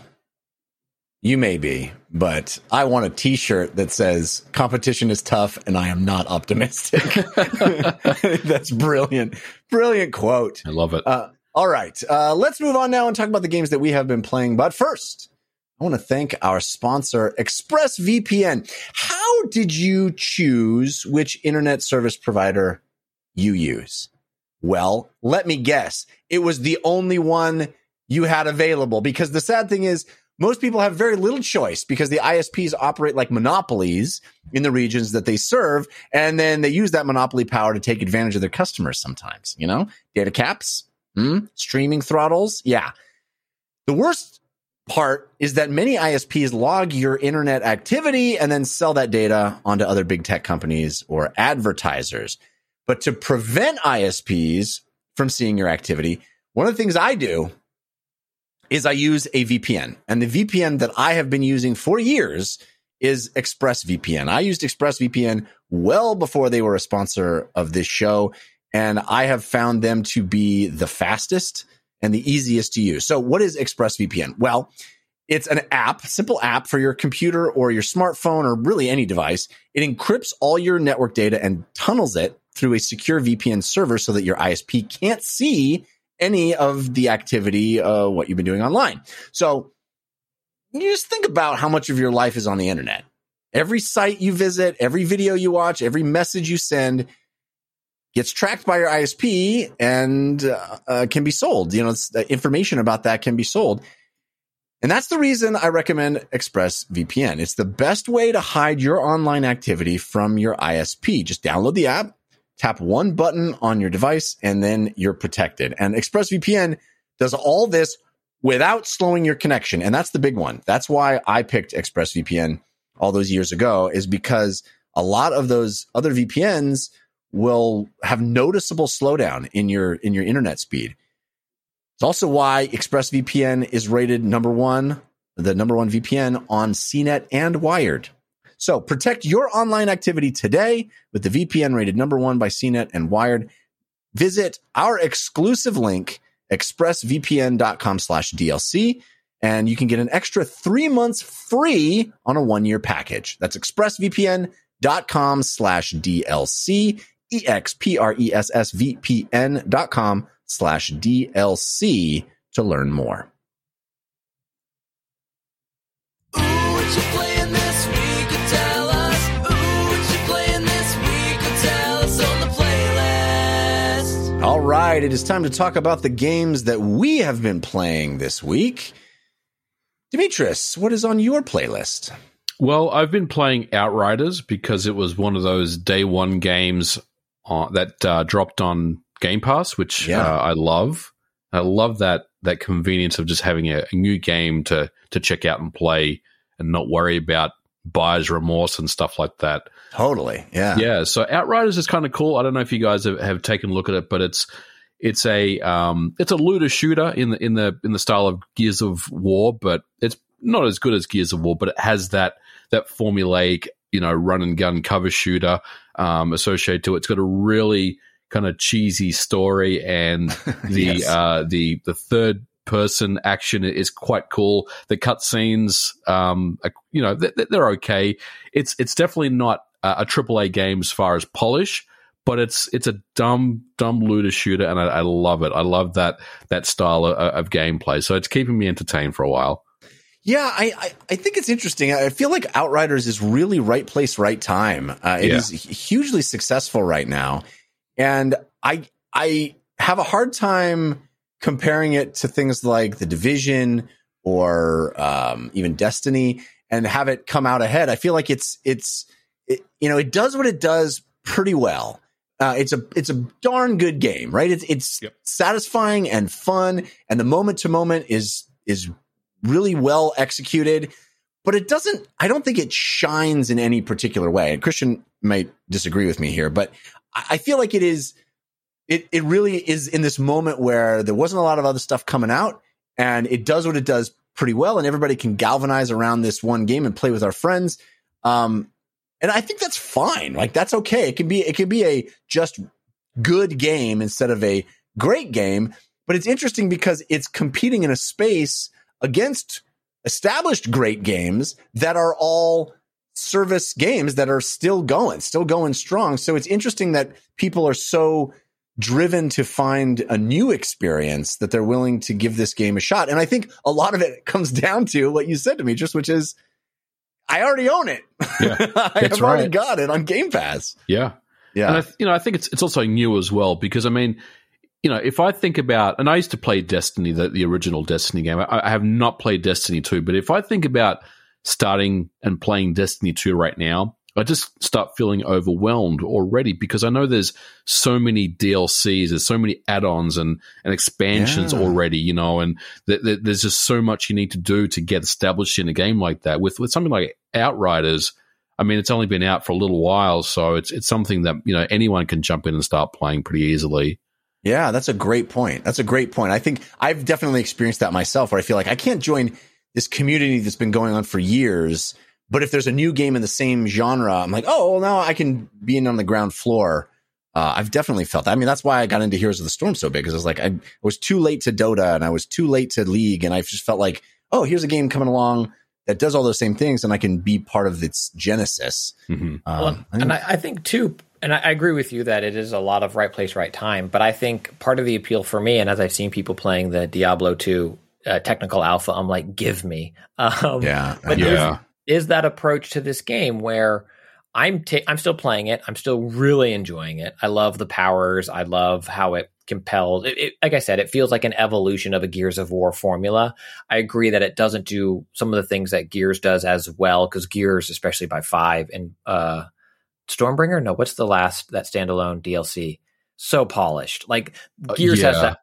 you may be, but I want a t-shirt that says competition is tough and I am not optimistic. (laughs) (laughs) That's brilliant. Brilliant quote.
I love it.
Uh, all right. Uh, let's move on now and talk about the games that we have been playing. But first, I want to thank our sponsor, ExpressVPN. How did you choose which internet service provider you use? Well, let me guess. It was the only one you had available because the sad thing is most people have very little choice because the ISPs operate like monopolies in the regions that they serve. And then they use that monopoly power to take advantage of their customers sometimes, you know, data caps, hmm? streaming throttles. Yeah. The worst part is that many ISPs log your internet activity and then sell that data onto other big tech companies or advertisers. But to prevent ISPs from seeing your activity, one of the things I do is I use a VPN. And the VPN that I have been using for years is ExpressVPN. I used ExpressVPN well before they were a sponsor of this show. And I have found them to be the fastest and the easiest to use. So what is ExpressVPN? Well, it's an app, simple app for your computer or your smartphone or really any device. It encrypts all your network data and tunnels it through a secure VPN server so that your ISP can't see any of the activity, uh, what you've been doing online. So you just think about how much of your life is on the internet. Every site you visit, every video you watch, every message you send gets tracked by your ISP and uh, uh, can be sold. You know, information about that can be sold. And that's the reason I recommend ExpressVPN. It's the best way to hide your online activity from your ISP. Just download the app, tap one button on your device, and then you're protected. And ExpressVPN does all this without slowing your connection. And that's the big one. That's why I picked ExpressVPN all those years ago is because a lot of those other VPNs will have noticeable slowdown in your in your internet speed. It's also why ExpressVPN is rated number one, the number one VPN on CNET and Wired. So protect your online activity today with the VPN rated number one by CNET and Wired. Visit our exclusive link, expressvpn.com slash DLC, and you can get an extra three months free on a one year package. That's expressvpn.com slash DLC, E-X-P-R-E-S-S-V-P-N dot com slash DLC to learn more.
Ooh, what you playing this week? Or tell us. Ooh, what you playing this week? Or tell us on the playlist.
All right, it is time to talk about the games that we have been playing this week. Dimitris, what is on your playlist?
Well, I've been playing Outriders because it was one of those day one games uh, that uh, dropped on Game Pass, which
Yeah.
uh, I love. I love that that convenience of just having a, a new game to to check out and play, and not worry about buyer's remorse and stuff like that.
Totally. Yeah.
Yeah, so Outriders is kind of cool. I don't know if you guys have, have taken a look at it, but it's it's a um, it's a looter shooter in the in the in the style of Gears of War, but it's not as good as Gears of War, but it has that that formulaic you know run and gun cover shooter um, associated to it. It's got a really kind of cheesy story, and (laughs) the
Yes.
uh, the the third person action is quite cool. The cutscenes, um, are- you know, they're, they're okay. It's it's definitely not a, triple a AAA game as far as polish, but it's it's a dumb dumb looter shooter, and I, I love it. I love that that style of, of gameplay. So it's keeping me entertained for a while.
Yeah, I, I, I think it's interesting. I feel like Outriders is really right place, right time. Uh, it
Yeah.
is hugely successful right now, and I I have a hard time comparing it to things like the Division or um, even Destiny, and have it come out ahead. I feel like it's it's it, you know it does what it does pretty well. Uh, it's a it's a darn good game, right? It's it's
Yep.
satisfying and fun, and the moment to moment is is really well executed, but it doesn't, I don't think it shines in any particular way. And Christian might disagree with me here, but I feel like it is, it, it really is in this moment where there wasn't a lot of other stuff coming out and it does what it does pretty well. And everybody can galvanize around this one game and play with our friends. Um, and I think that's fine. Like that's okay. It can be, it can be a just good game instead of a great game. But it's interesting because it's competing in a space against established great games that are all service games that are still going, still going strong. So it's interesting that people are so driven to find a new experience that they're willing to give this game a shot. And I think a lot of it comes down to what you said to me, just which is I already own it.
Yeah, (laughs)
I have
that's
already got it on Game Pass.
Yeah,
Yeah.
and I, th- you know, I think it's it's also new as well because I mean, you know, if I think about, and I used to play Destiny, the, the original Destiny game. I, I have not played Destiny 2, but if I think about starting and playing Destiny 2 right now, I just start feeling overwhelmed already because I know there's so many DLCs, there's so many add-ons and, and expansions
Yeah.
already, you know, and th- th- there's just so much you need to do to get established in a game like that. With with something like Outriders, I mean, it's only been out for a little while, so it's it's something that you know anyone can jump in and start playing pretty easily.
Yeah, that's a great point. That's a great point. I think I've definitely experienced that myself where I feel like I can't join this community that's been going on for years. But if there's a new game in the same genre, I'm like, oh, well, now I can be in on the ground floor. Uh, I've definitely felt that. I mean, that's why I got into Heroes of the Storm so big because I was like, I was too late to Dota and I was too late to League. And I just felt like, oh, here's a game coming along that does all those same things and I can be part of its genesis.
Mhm.
Um,
Well, and I, I think too, and I, agree with you that it is a lot of right place, right time. But I think part of the appeal for me, and as I've seen people playing the Diablo 2 uh, technical alpha, I'm like, give me. (laughs) Um,
yeah.
but
Yeah.
is, is that approach to this game where I'm ta- I'm still playing it. I'm still really enjoying it. I love the powers. I love how it compels. It, it, like I said, it feels like an evolution of a Gears of War formula. I agree that it doesn't do some of the things that Gears does as well because Gears, especially by five and uh, Stormbringer, no, what's the last that standalone DLC? So polished. Like uh, Gears has
yeah.
that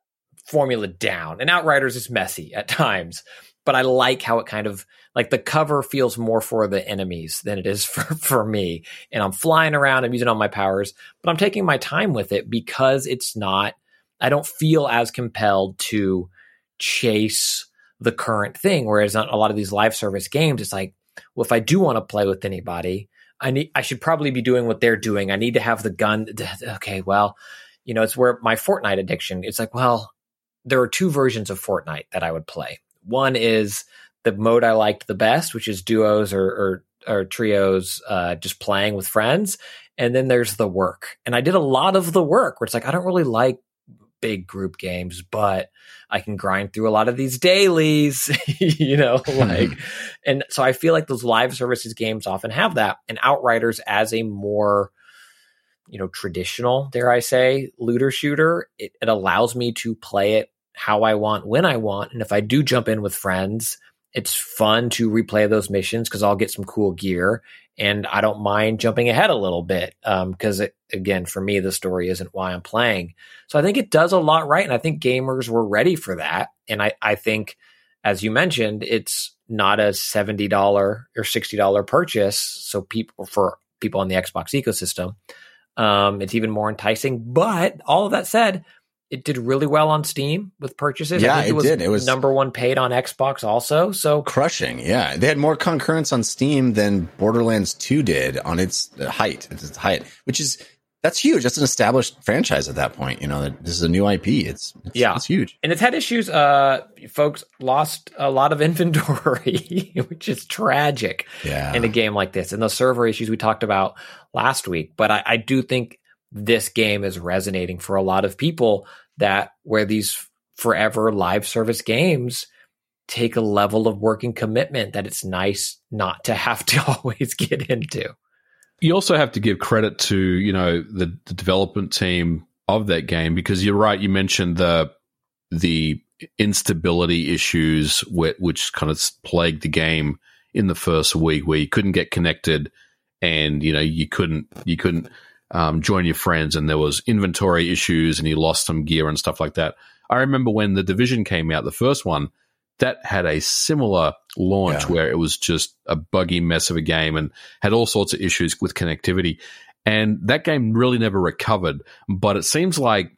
formula down, and Outriders is messy at (laughs) times. But I like how it kind of like the cover feels more for the enemies than it is (laughs) for, for me. And I'm flying around, I'm using all my powers, but I'm taking my time with it because it's not, I don't feel as compelled to chase the current thing. Whereas on a lot of these live service games, it's like, well, if I do want to play with anybody, I need, I should probably be doing what they're doing. I need to have the gun. Okay, well, you know, it's where my Fortnite addiction, it's like, well, there are two versions of Fortnite that I would play. One is the mode I liked the best, which is duos or or, or trios, uh, just playing with friends. And then there's the work, and I did a lot of the work where it's like I don't really like big group games, but I can grind through a lot of these dailies, (laughs) you know, (laughs) like, and so I feel like those live services games often have that, and Outriders as a more you know traditional dare i say looter shooter it, it allows me to play it how i want when i want and if i do jump in with friends it's fun to replay those missions because i'll get some cool gear and i don't mind jumping ahead a little bit because it again for me the story isn't why i'm playing so i think it does a lot right and i think gamers were ready for that and i, I think as you mentioned it's not a $70 or $60 purchase so people for people on the xbox ecosystem um, it's even more enticing. But all of that said, it did really well on Steam with purchases.
Yeah,
I think
it
was
did. It was-
number one paid on Xbox also. So
crushing. Yeah, they had more concurrence on Steam than Borderlands 2 did on its height. Its height, which is that's huge. That's an established franchise at that point. You know, this is a new IP. It's, it's
Yeah.
it's huge.
and it's had issues. Uh, folks lost a lot of (laughs) inventory, which is tragic
Yeah,
in a game like this. And the server issues we talked about last week. But I, I do think this game is resonating for a lot of people that where these forever live service games take a level of working commitment that it's nice not to have to (laughs) always get into.
you also have to give credit to you know the, the development team of that game because you're right. You mentioned the the instability issues whi- which kind of plagued the game in the first week, where you couldn't get connected, and you know you couldn't you couldn't um, join your friends, and there was inventory issues, and you lost some gear and stuff like that. I remember when the division came out, the first one that had a similar launch
Yeah.
where it was just a buggy mess of a game and had all sorts of issues with connectivity. And that game really never recovered. But it seems like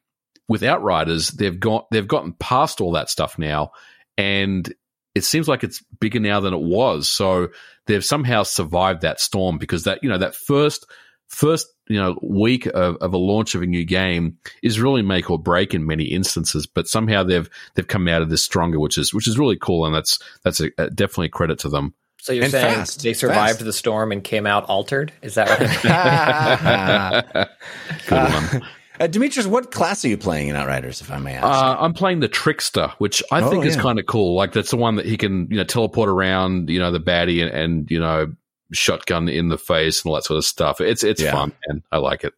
with Outriders, they've got they've gotten past all that stuff now, and it seems like it's bigger now than it was. So they've somehow survived that storm because that you know that first first you know week of, of a launch of a new game is really make or break in many instances. But somehow they've they've come out of this stronger, which is which is really cool, and that's that's a, a definitely a credit to them.
So you're
And
saying
fast.
they survived
Fast.
the storm and came out altered? Is that right? (laughs) (laughs)
Good one.
uh, Dimitris, what class are you playing in Outriders, if I may ask?
Uh, I'm playing the trickster, which I
Oh,
think is kind of cool. Like that's the one that he can, you know, teleport around, you know, the baddie and, and you know, shotgun in the face and all that sort of stuff. It's it's
Yeah.
fun and I like it.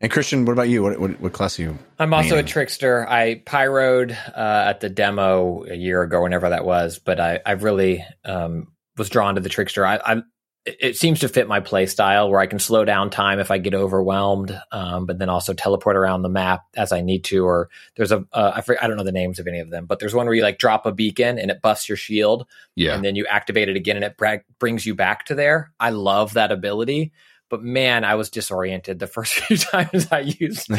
And Christian, what about you? What what, what class are you?
I'm also a trickster. I pyroed uh, at the demo a year ago, whenever that was, but I, I really um, was drawn to the trickster. I, I it seems to fit my play style where I can slow down time if I get overwhelmed, um, but then also teleport around the map as I need to. Or there's a uh, I, forget, I don't know the names of any of them, but there's one where you like drop a beacon and it busts your shield,
Yeah.
and then you activate it again and it bra- brings you back to there. I love that ability. But man, I was disoriented the (laughs) first few times I used it.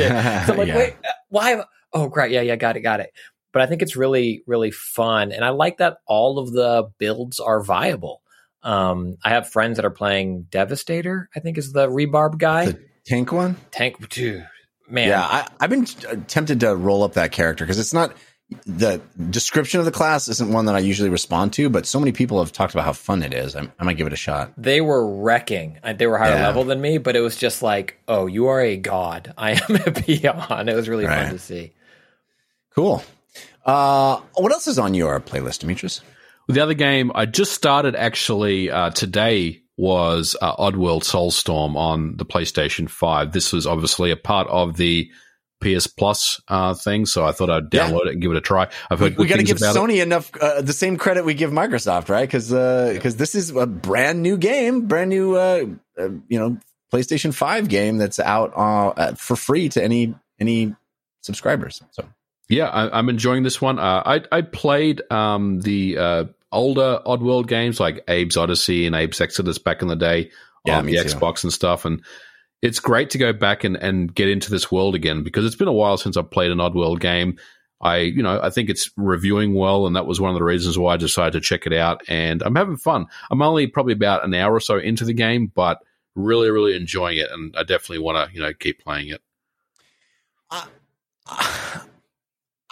So I'm (laughs) like,
Yeah.
wait, uh, why? Oh, great. Yeah, yeah, got it, got it. But I think it's really, really fun. And I like that all of the builds are viable. Um, I have friends that are playing Devastator, I think is the rebarb guy.
The tank one?
Tank, dude, man.
Yeah, I, I've been uh, tempted to roll up that character because it's not the description of the class isn't one that I usually respond to, but so many people have talked about how fun it is. I, I might give it a shot.
They were wrecking. They were higher
Yeah.
level than me, but it was just like, oh, you are a god. (laughs) I am a peon. It was really
Right.
fun to see.
Cool. Uh, what else is on your playlist, Dimitris?
The other game I just started actually uh, today was uh, Oddworld Soulstorm on the PlayStation 5. This was obviously a part of the PS Plus uh, thing, so I thought I'd
Yeah.
download it and give it a try. I've heard
we got to give
about it.
Sony enough uh, the same credit we give Microsoft, right? Because because this is a brand new game, brand new uh, uh, you know PlayStation Five game that's out uh, uh, for free to any any subscribers. So
Yeah, I, I'm enjoying this one. Uh, I I played um, the uh, older Oddworld games like Abe's Odyssey and Abe's Exodus back in the day
Yeah,
on the
too.
Xbox and stuff, and it's great to go back and, and get into this world again because it's been a while since I've played an Oddworld game. I you know I think it's reviewing well, and that was one of the reasons why I decided to check it out. And I'm having fun. I'm only probably about an hour or so into the game, but really really enjoying it, and I definitely want to you know keep playing it.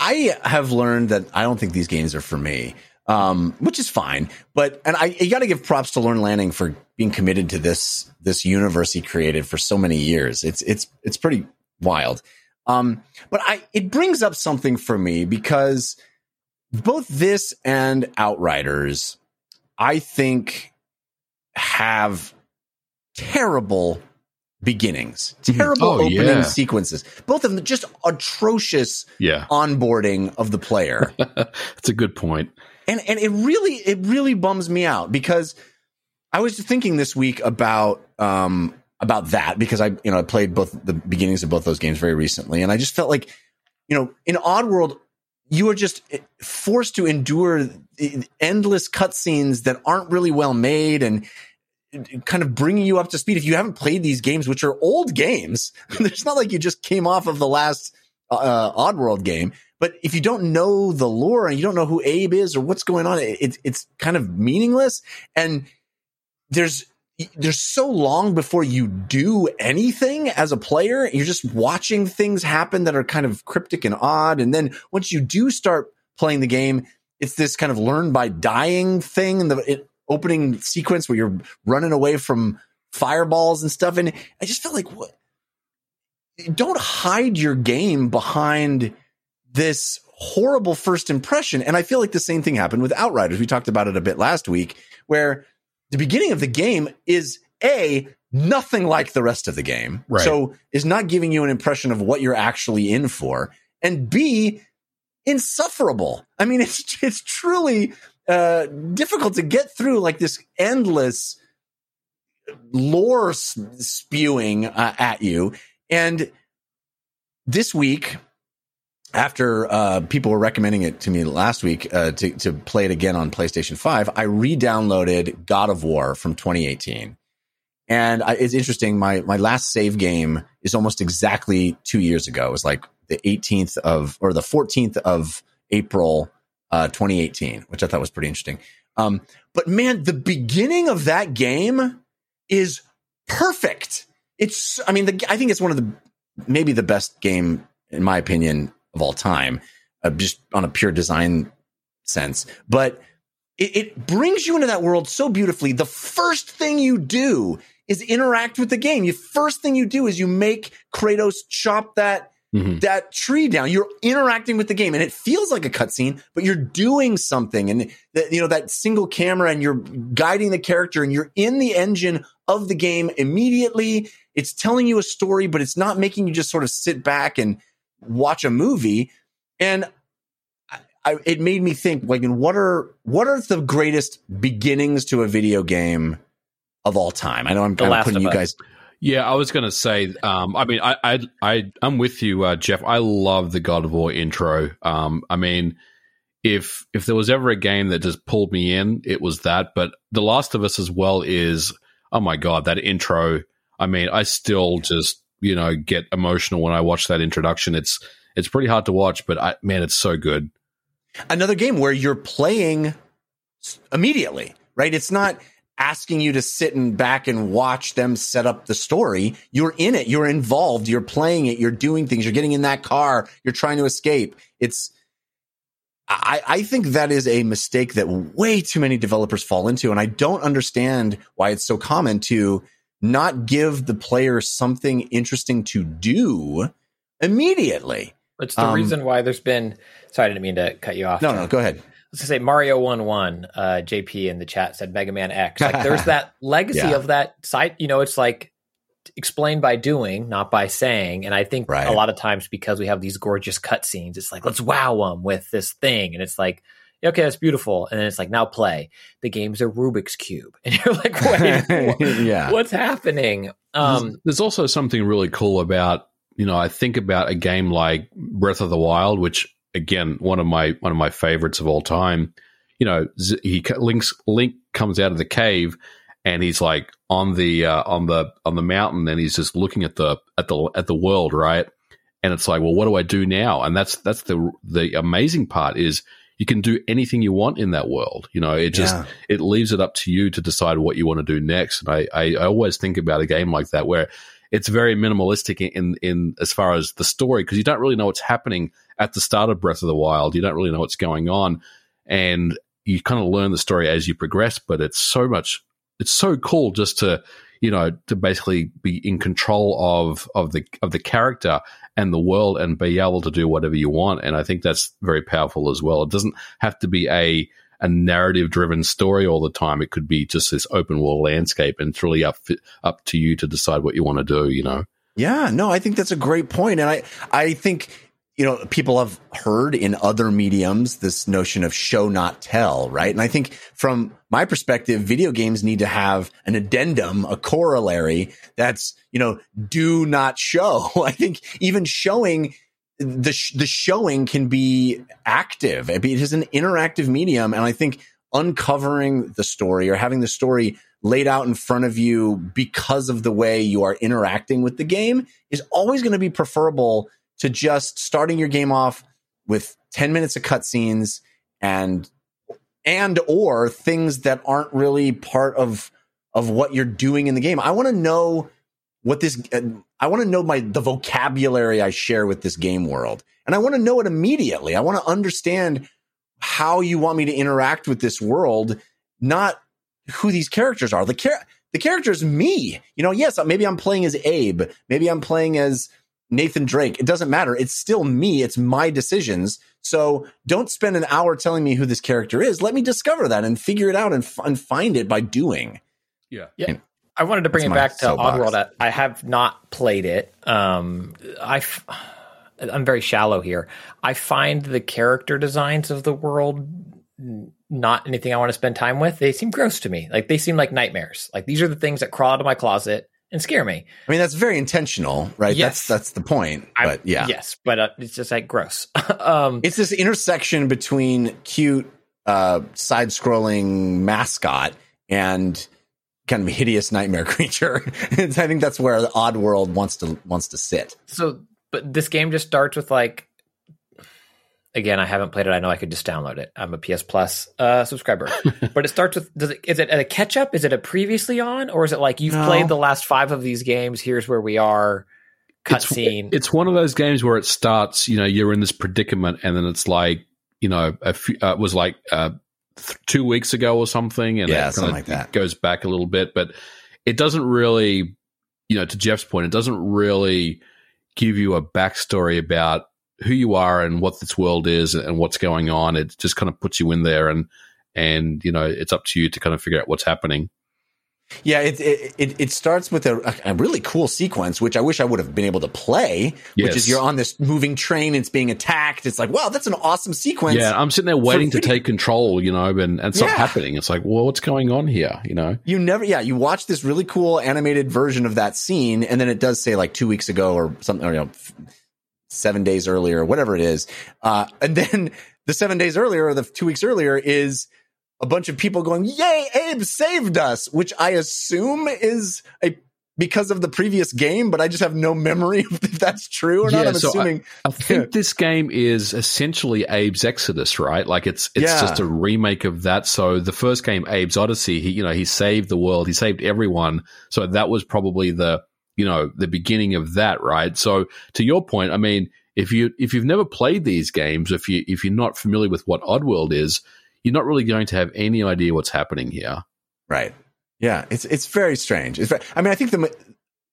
I have learned that I don't think these games are for me, um, which is fine. But and I you got to give props to Lorne Lanning for being committed to this this universe he created for so many years. It's it's it's pretty wild. Um, but I it brings up something for me because both this and Outriders, I think, have terrible beginnings, terrible
Oh,
opening
yeah.
sequences. Both of them just atrocious
Yeah,
onboarding of the player. (laughs)
that's a good point.
and and it really it really bums me out because I was thinking this week about um about that because I you know I played both the beginnings of both those games very recently and I just felt like you know in Oddworld you are just forced to endure endless cutscenes that aren't really well made and kind of bringing you up to speed if you haven't played these games which are old games (laughs) it's not like you just came off of the last uh, Oddworld game but if you don't know the lore and you don't know who Abe is or what's going on, it, it's it's kind of meaningless. And there's there's so long before you do anything as a player. You're just watching things happen that are kind of cryptic and odd. And then once you do start playing the game, it's this kind of learn by dying thing And the it, opening sequence where you're running away from fireballs and stuff. And I just felt like what don't hide your game behind this horrible first impression. And I feel like the same thing happened with Outriders. We talked about it a bit last week, where the beginning of the game is A, nothing like the rest of the game.
Right.
So is not giving you an impression of what you're actually in for. And B, insufferable. I mean, (laughs) it's it's truly uh, difficult to get through like this endless lore spewing uh, at you. And this week, after uh, people were recommending it to me last week uh, to to play it again on PlayStation Five, I re-downloaded God of War from 2018, and I, it's interesting. My my last save game is almost exactly two years ago. It was like the 18th of or the 14th of April, uh, 2018, which I thought was pretty interesting. Um, but man, the beginning of that game is perfect. It's I mean, the, I think it's one of the maybe the best game in my opinion of all time, uh, just on a pure design sense. But it, it brings you into that world so beautifully. The first thing you do is interact with the game. The first thing you do is you make Kratos chop that
Mhm.
that tree down. You're interacting with the game, and it feels like a cutscene, but you're doing something. And the, you know that single camera, and you're guiding the character, and you're in the engine of the game immediately. It's telling you a story, but it's not making you just sort of sit back and watch a movie. And I, I, it made me think like, and what are what are the greatest beginnings to a video game of all time? I know I'm
The
kind of putting you
Us.
Yeah, I was going to say. Um, I mean, I, I, I, I'm with you, uh, Jeff. I love the God of War intro. Um, I mean, if if there was ever a game that just pulled me in, it was that. But The Last of Us as well is. Oh my god, that intro! I mean, I still just you know get emotional when I watch that introduction. It's it's pretty hard to watch, but I, man, it's so good.
another game where you're playing immediately, right? It's not asking you to sit and back and watch them set up the story. You're in it. You're involved. You're playing it. You're doing things. You're getting in that car. You're trying to escape. It's, I, I think that is a mistake that way too many developers fall into. And I don't understand why it's so common to not give the player something interesting to do immediately.
It's the
Um,
reason why there's been. Sorry, I didn't mean to cut you off.
No,
John.
no, go ahead.
Let's just say Mario One One. Uh, JP in the chat said Mega Man X. Like there's (laughs) that legacy
Yeah.
of that site. You know, it's like explained by doing, not by saying. And I think
Right.
a lot of times because we have these gorgeous cutscenes, it's like let's wow them with this thing, and it's like. Okay, that's beautiful. And then it's like, now play. The game's a Rubik's Cube. (laughs) And you're like, wait, (laughs)
yeah.
what's happening? Um,
There's also something really cool about you know I think about a game like Breath of the Wild, which again one of my one of my favorites of all time. You know, he links Link comes out of the cave and he's like on the uh, on the on the mountain and he's just looking at the at the at the world, right? And it's like, well, what do I do now? And that's that's the the amazing part is you can do anything you want in that world. You know, it just
Yeah.
it leaves it up to you to decide what you want to do next. And I, I, I always think about a game like that where it's very minimalistic in, in, in as far as the story because you don't really know what's happening at the start of Breath of the Wild. You don't really know what's going on, and you kind of learn the story as you progress. But it's so much, it's so cool just to you know to basically be in control of of the of the character and the world and be able to do whatever you want. And I think that's very powerful as well. It doesn't have to be a a narrative driven story all the time. It could be just this open world landscape, and it's really up up to you to decide what you want to do. You know,
Yeah, no, I think that's a great point, and I I think you know people have heard in other mediums this notion of show not tell, right? And I think from my perspective, video games need to have an addendum, a corollary that's you know do not show. (laughs) I think even showing the sh- the showing can be active. It is an interactive medium, and I think uncovering the story or having the story laid out in front of you because of the way you are interacting with the game is always going to be preferable to just starting your game off with 10 minutes of cutscenes and and or things that aren't really part of of what you're doing in the game. I want to know what this I want to know my the vocabulary I share with this game world. And I want to know it immediately. I want to understand how you want me to interact with this world, not who these characters are. The char- the character is me. You know, yes, maybe I'm playing as Abe, maybe I'm playing as Nathan Drake. It doesn't matter. It's still me. It's my decisions. So don't spend an hour telling me who this character is. Let me discover that and figure it out and, f- and find it by doing.
yeah.
Yeah. I wanted to bring
That's
it back to
soapbox.
Oddworld. I I have not played it. Um, I, f- I'm very shallow here. I find the character designs of the world not anything I want to spend time with. They seem gross to me. Like they seem like nightmares. Like these are the things that crawl out of my closet and scare me.
I mean, that's very intentional, right?
Yes.
That's that's the point.
I-
But yeah,
yes, but uh, it's just like gross. (laughs) um,
it's this intersection between cute uh side scrolling mascot and kind of a hideous nightmare (laughs) creature. I think that's where the odd world wants to wants to sit.
so, but this game just starts with like. Again, I haven't played it. I know I could just download it. I'm a PS Plus uh, subscriber, (laughs) but it starts with. Does it? Is it a catch up? Is it a previously on, or is it like you've
No.
played the last five of these games? Here's where we are.
It's-
Cutscene.
It's one of those games where it starts, you know, you're in this predicament, and then it's like, you know, a few, uh, it was like uh, th- two weeks ago or something, and
Yeah,
it
something like that.
goes back a little bit, but it doesn't really, you know, to Jeff's point, it doesn't really give you a backstory about who you are and what this world is and what's going on. It just kind of puts you in there, and and you know, it's up to you to kind of figure out what's happening.
Yeah, it, it it starts with a, a really cool sequence, which I wish I would have been able to play. Which is you're on this moving train, it's being attacked. It's like, wow, that's an awesome sequence.
Yeah, I'm sitting there waiting to take control, you know, and, and something
Yeah.
happening. It's like, well, what's going on here? You know?
you never, yeah, you watch this really cool animated version of that scene, and then it does say like two weeks ago or something, or, you know, seven days earlier, whatever it is. Uh, and then (laughs) the seven days earlier or the two weeks earlier is a bunch of people going, "Yay, Abe saved us!" Which I assume is a because of the previous game, but I just have no memory (laughs) if that's true or not. I'm
so I-
assuming.
I think (laughs) this game is essentially Abe's Exodus, right? Like it's it's
Yeah.
just a remake of that. So the first game, Abe's Odyssey, he you know he saved the world, he saved everyone. So that was probably the you know the beginning of that, right? So to your point, I mean, if you if you've never played these games, if you if you're not familiar with what Oddworld is, you're not really going to have any idea what's happening here.
Right. Yeah, it's it's very strange. It's very, I mean, I think the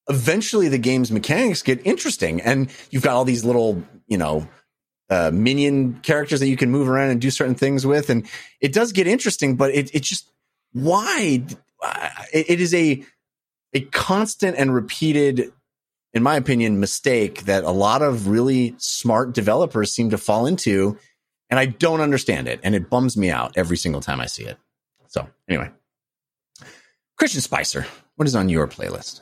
eventually the game's mechanics get interesting, and you've got all these little, you know, uh, minion characters that you can move around and do certain things with, and it does get interesting. But it it just why it, it is a a constant and repeated, in my opinion, mistake that a lot of really smart developers seem to fall into, and I don't understand it, and it bums me out every single time I see it. So anyway. Christian Spicer, what is on your playlist?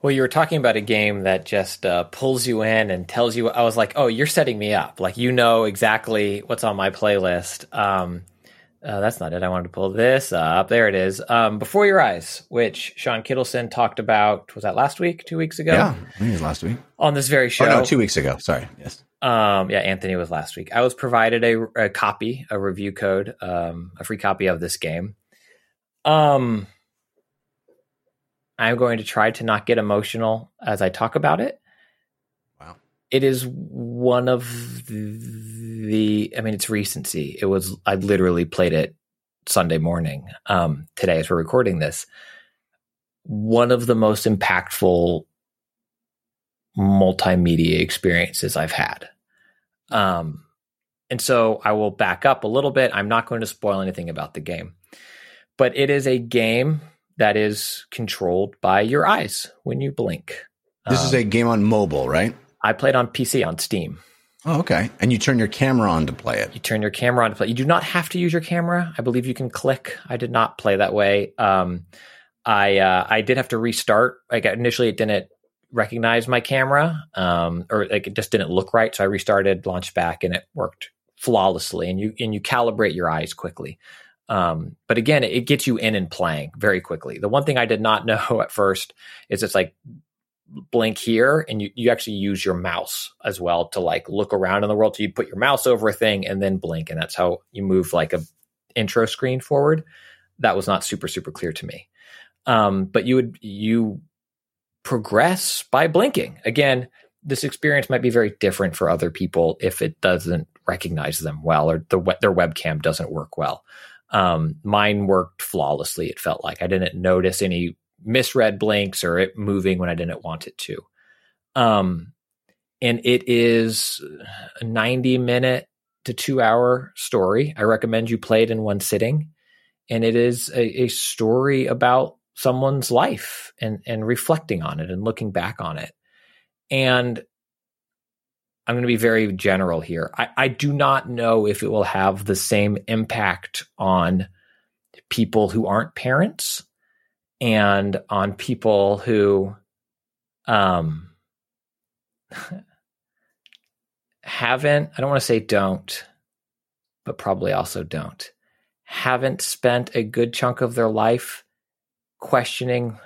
Well, you were talking about a game that just uh, pulls you in and tells you. I was like, oh, you're setting me up. Like you know exactly what's on my playlist. Um, uh, that's not it. I wanted to pull this up. There it is. Um, Before Your Eyes, which Sean Kittleson talked about. Was that last week? Two weeks ago?
Yeah, I think it was last week.
On this very show.
Oh no, two weeks ago. Sorry. Yes.
Um, yeah, Anthony was last week. I was provided a, a copy, a review code, um, a free copy of this game. Um, I'm going to try to not get emotional as I talk about it. It is one of the, I mean, it's recency. It was, I literally played it Sunday morning, um, today as we're recording this. One of the most impactful multimedia experiences I've had. Um, and so I will back up a little bit. I'm not going to spoil anything about the game, but it is a game that is controlled by your eyes when you blink.
This is
Um,
a game on mobile, right?
I played on PC on Steam.
Oh, okay. And you turn your camera on to play it.
You turn your camera on to play. You do not have to use your camera. I believe you can click. I did not play that way. Um, I uh, I did have to restart. Like initially, it didn't recognize my camera, um, or like it just didn't look right. So I restarted, launched back, and it worked flawlessly. And you and you calibrate your eyes quickly. Um, but again, it gets you in and playing very quickly. The one thing I did not (laughs) know at first is it's like blink here and you, you actually use your mouse as well to like look around in the world. So you put your mouse over a thing and then blink, and that's how you move like a intro screen forward. That was not super, super clear to me. Um, but you would you progress by blinking. Again, this experience might be very different for other people if it doesn't recognize them well or the, their webcam doesn't work well. Um, mine worked flawlessly. It felt like I didn't notice any misread blinks or it moving when I didn't want it to. Um, and it is a 90 minute to two hour story. I recommend you play it in one sitting. And it is a, a story about someone's life and, and reflecting on it and looking back on it. And I'm going to be very general here. I, I do not know if it will have the same impact on people who aren't parents and on people who um (laughs) haven't i don't want to say don't but probably also don't haven't spent a good chunk of their life questioning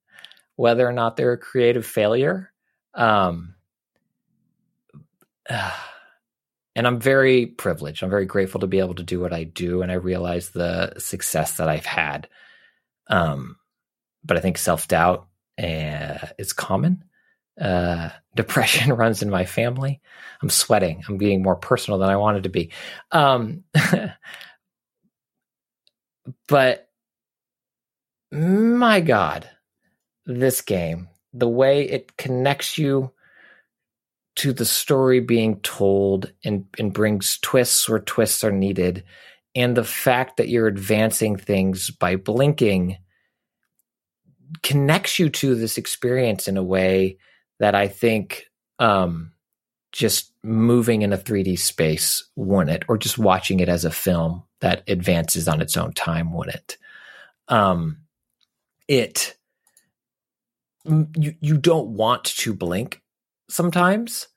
(laughs) whether or not they're a creative failure. Um (sighs) and i'm very privileged. I'm very grateful to be able to do what i do and i realize the success that i've had. Um but I think self doubt uh, is common. Uh, depression (laughs) runs in my family. I'm sweating. I'm being more personal than I wanted to be. Um, (laughs) but my God, this game, the way it connects you to the story being told and, and brings twists where twists are needed, and the fact that you're advancing things by blinking connects you to this experience in a way that I think um, just moving in a 3D space wouldn't, or just watching it as a film that advances on its own time wouldn't. Um, it you you don't want to blink sometimes,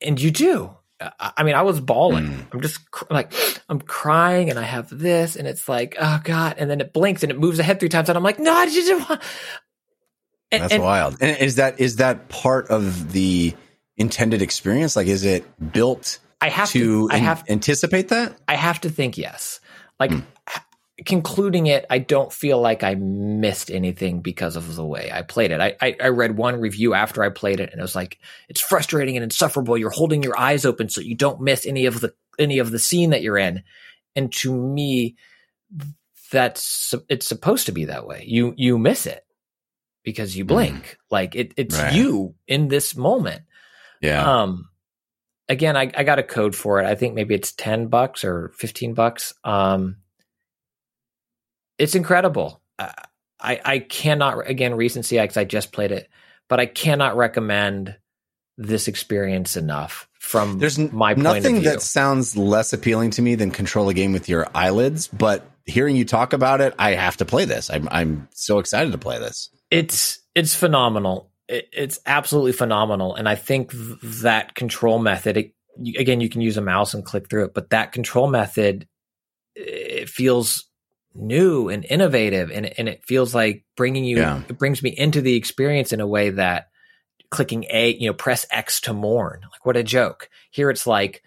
and you do. I I mean, I was bawling.
Mm.
I'm just cr- like, I'm crying, and I have this, and it's like, oh god, and then it blinks and it moves ahead three times, and I'm like, no, I just want. And,
That's
and
wild. And is that is that part of the intended experience? Like, is it built
I have
to,
to. I
an-
have.
anticipate that?
I have to think yes. Like
Hmm.
Concluding it, I don't feel like I missed anything because of the way I played it. I, I I read one review after I played it, and it was like it's frustrating and insufferable. You're holding your eyes open so you don't miss any of the any of the scene that you're in. And to me, that's it's supposed to be that way. You you miss it because you blink. Like it, it's
Right.
you in this moment.
Yeah.
Um, again, I, I got a code for it. I think maybe it's 10 bucks or 15 bucks. Um, it's incredible. I, I, I cannot, again, recency, because I just played it, but I cannot recommend this experience enough from
There's n-
my point
nothing
of view.
that sounds less appealing to me than control a game with your eyelids. But hearing you talk about it, I have to play this. I'm I'm so excited to play this.
it's it's phenomenal. It, it's absolutely phenomenal, and I think th- that control method. It, again, you can use a mouse and click through it, but that control method it feels new and innovative, and and it feels like bringing you.
Yeah.
It brings me into the experience in a way that clicking A, you know, press X to mourn. Like what a joke. Here it's like,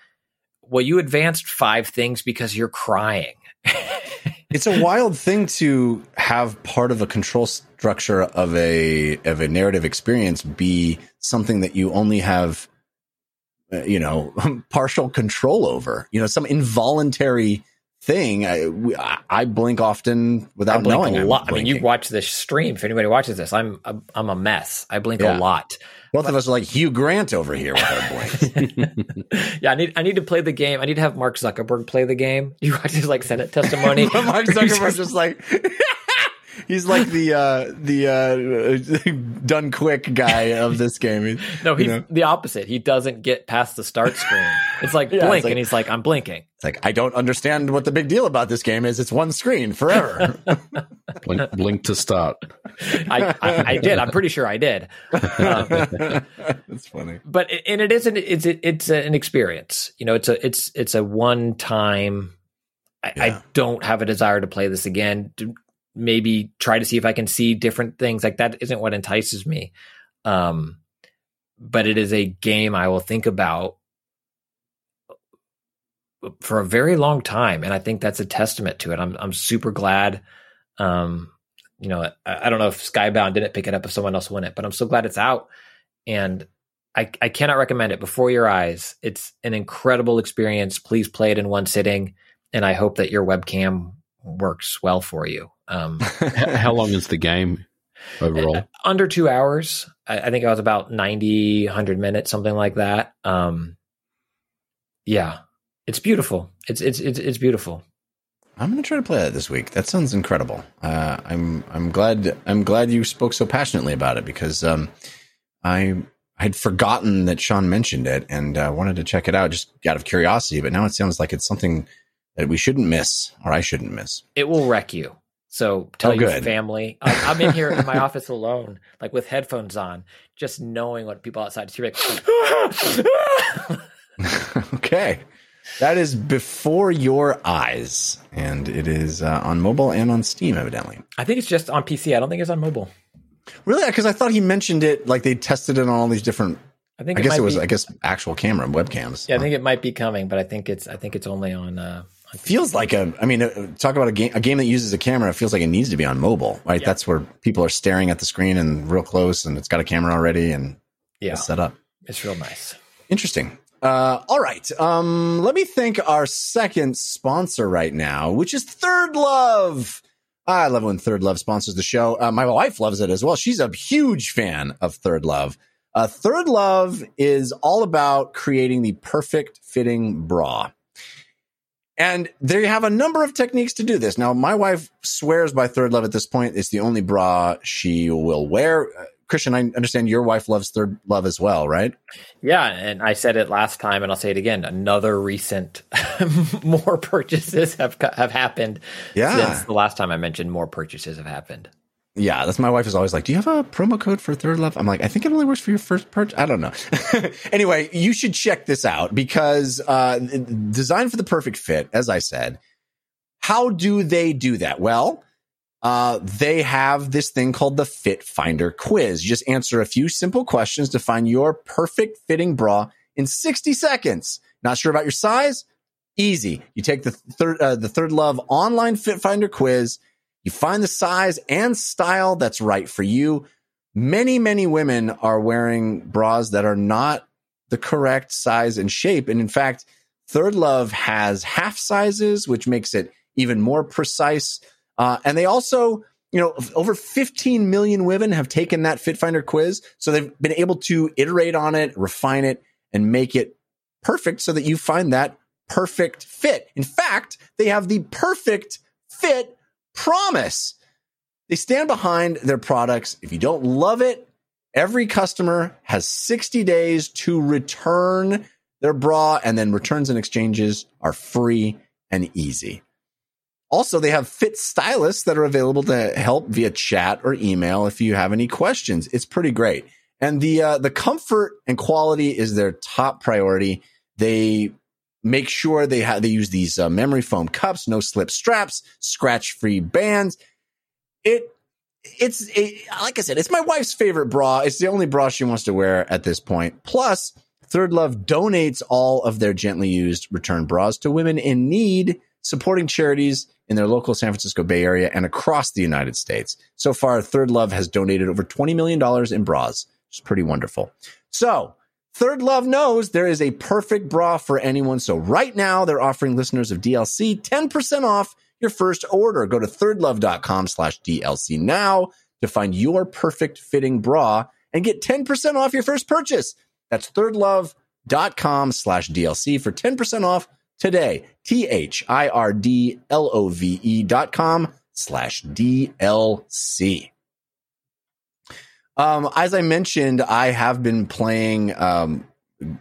well, you advanced five things because you're crying. (laughs)
It's a wild thing to have part of a control structure of a of a narrative experience be something that you only have, uh, you know, (laughs) partial control over. You know, some involuntary thing. I, we- I, blink often without
I blink
knowing.
a lot. I mean, you watch this stream. If anybody watches this, I'm I'm, I'm a mess. I blink
Yeah.
a lot.
Both of us are like Hugh Grant over here with our blinks. (laughs)
yeah, I need I need to play the game. I need to have Mark Zuckerberg play the game. (laughs) You watch his like Senate testimony. (laughs)
Mark Zuckerberg's just like he's like the uh the uh (laughs) done quick guy of this game. He-
no, he's
you know?
the opposite. He doesn't get past the start screen. It's like (laughs)
Yeah, it's
blink,
like-
and he's like, I'm blinking.
It's like I don't understand what the big deal about this game is. It's one screen forever. (laughs)
Blink, blink to start.
I, I, I did. I'm pretty sure I did. Um,
That's funny.
but it- and it isn't. it's it's an experience. You know, it's a it's it's a one time. I,
Yeah.
I don't have a desire to play this again. Maybe try to see if I can see different things. Like that isn't what entices me. Um, but it is a game I will think about for a very long time, and I think that's a testament to it. I'm I'm super glad. Um, you know, I, I don't know if Skybound didn't pick it up if someone else won it, but I'm so glad it's out. And I, I cannot recommend it before your eyes. It's an incredible experience. Please play it in one sitting, and I hope that your webcam works well for you. Um, (laughs)
How long is the game overall?
under two hours. I, I think I was about 90, 100 minutes, something like that. Um, yeah, it's beautiful. It's it's it's, it's beautiful.
I'm gonna try to play that this week. That sounds incredible. Uh, I'm I'm glad I'm glad you spoke so passionately about it because um, I had forgotten that Sean mentioned it and uh, wanted to check it out just out of curiosity. But now it sounds like it's something that we shouldn't miss, or I shouldn't miss.
It will wreck you. So tell
Oh,
your
good.
family. I, I'm in here in my (laughs) office alone, like with headphones on, just knowing what people outside hear. Like, (laughs)
okay. That is before your eyes, and it is uh, on mobile and on Steam, evidently.
I think it's just on PC. I don't think it's on mobile.
Really? Because I thought he mentioned it, like they tested it on all these different.
I think
I guess
might
it was,
Be,
I guess, actual camera webcams.
yeah, I think it might be coming, but I think it's. I think it's only on. Uh,
feels like a. I mean, uh, talk about a game. A game that uses a camera. It feels like it needs to be on mobile, right?
Yeah.
That's where people are staring at the screen and real close, and it's got a camera already and
yeah,
it's set up.
it's real nice.
Interesting. Uh, all right. Um, let me thank our second sponsor right now, which is ThirdLove. I love when ThirdLove sponsors the show. Uh, my wife loves it as well. She's a huge fan of ThirdLove. Uh, ThirdLove is all about creating the perfect fitting bra. And they have a number of techniques to do this. Now, my wife swears by ThirdLove at this point. It's the only bra she will wear. Uh, Christian, I understand your wife loves ThirdLove as well, right?
Yeah, and I said it last time, and I'll say it again. Another recent (laughs) more purchases have have happened
Yeah.
since the last time I mentioned more purchases have happened.
Yeah, that's my wife is always like, "Do you have a promo code for ThirdLove?" I'm like, "I think it only works for your first purchase." I don't know. (laughs) anyway, you should check this out because uh, designed for the perfect fit, as I said. How do they do that? Well, uh, they have this thing called the Fit Finder quiz. You just answer a few simple questions to find your perfect fitting bra in 60 seconds. Not sure about your size? Easy. You take the third uh, the ThirdLove online Fit Finder quiz. You find the size and style that's right for you. Many, many women are wearing bras that are not the correct size and shape. And in fact, ThirdLove has half sizes, which makes it even more precise. Uh, and they also, you know, over 15 million women have taken that Fit Finder quiz. So they've been able to iterate on it, refine it, and make it perfect so that you find that perfect fit. In fact, they have the perfect fit promise. They stand behind their products. If you don't love it, every customer has 60 days to return their bra, and then returns and exchanges are free and easy. Also, they have fit stylists that are available to help via chat or email if you have any questions. It's pretty great. And the uh, the comfort and quality is their top priority. They make sure they have they use these uh, memory foam cups, no slip straps, scratch free bands. It it's a, like I said, it's my wife's favorite bra. It's the only bra she wants to wear at this point. Plus, ThirdLove donates all of their gently used return bras to women in need, supporting charities in their local San Francisco Bay Area and across the United States. So far, ThirdLove has donated over $20 million in bras, It's pretty wonderful. So, ThirdLove knows there is a perfect bra for anyone. So right now they're offering listeners of DLC 10% off your first order. Go to thirdlove.com slash DLC now to find your perfect fitting bra and get 10% off your first purchase. That's thirdlove.com slash DLC for 10% off today. T-H-I-R-D-L-O-V-E E dot com slash DLC. Um, as I mentioned, I have been playing um,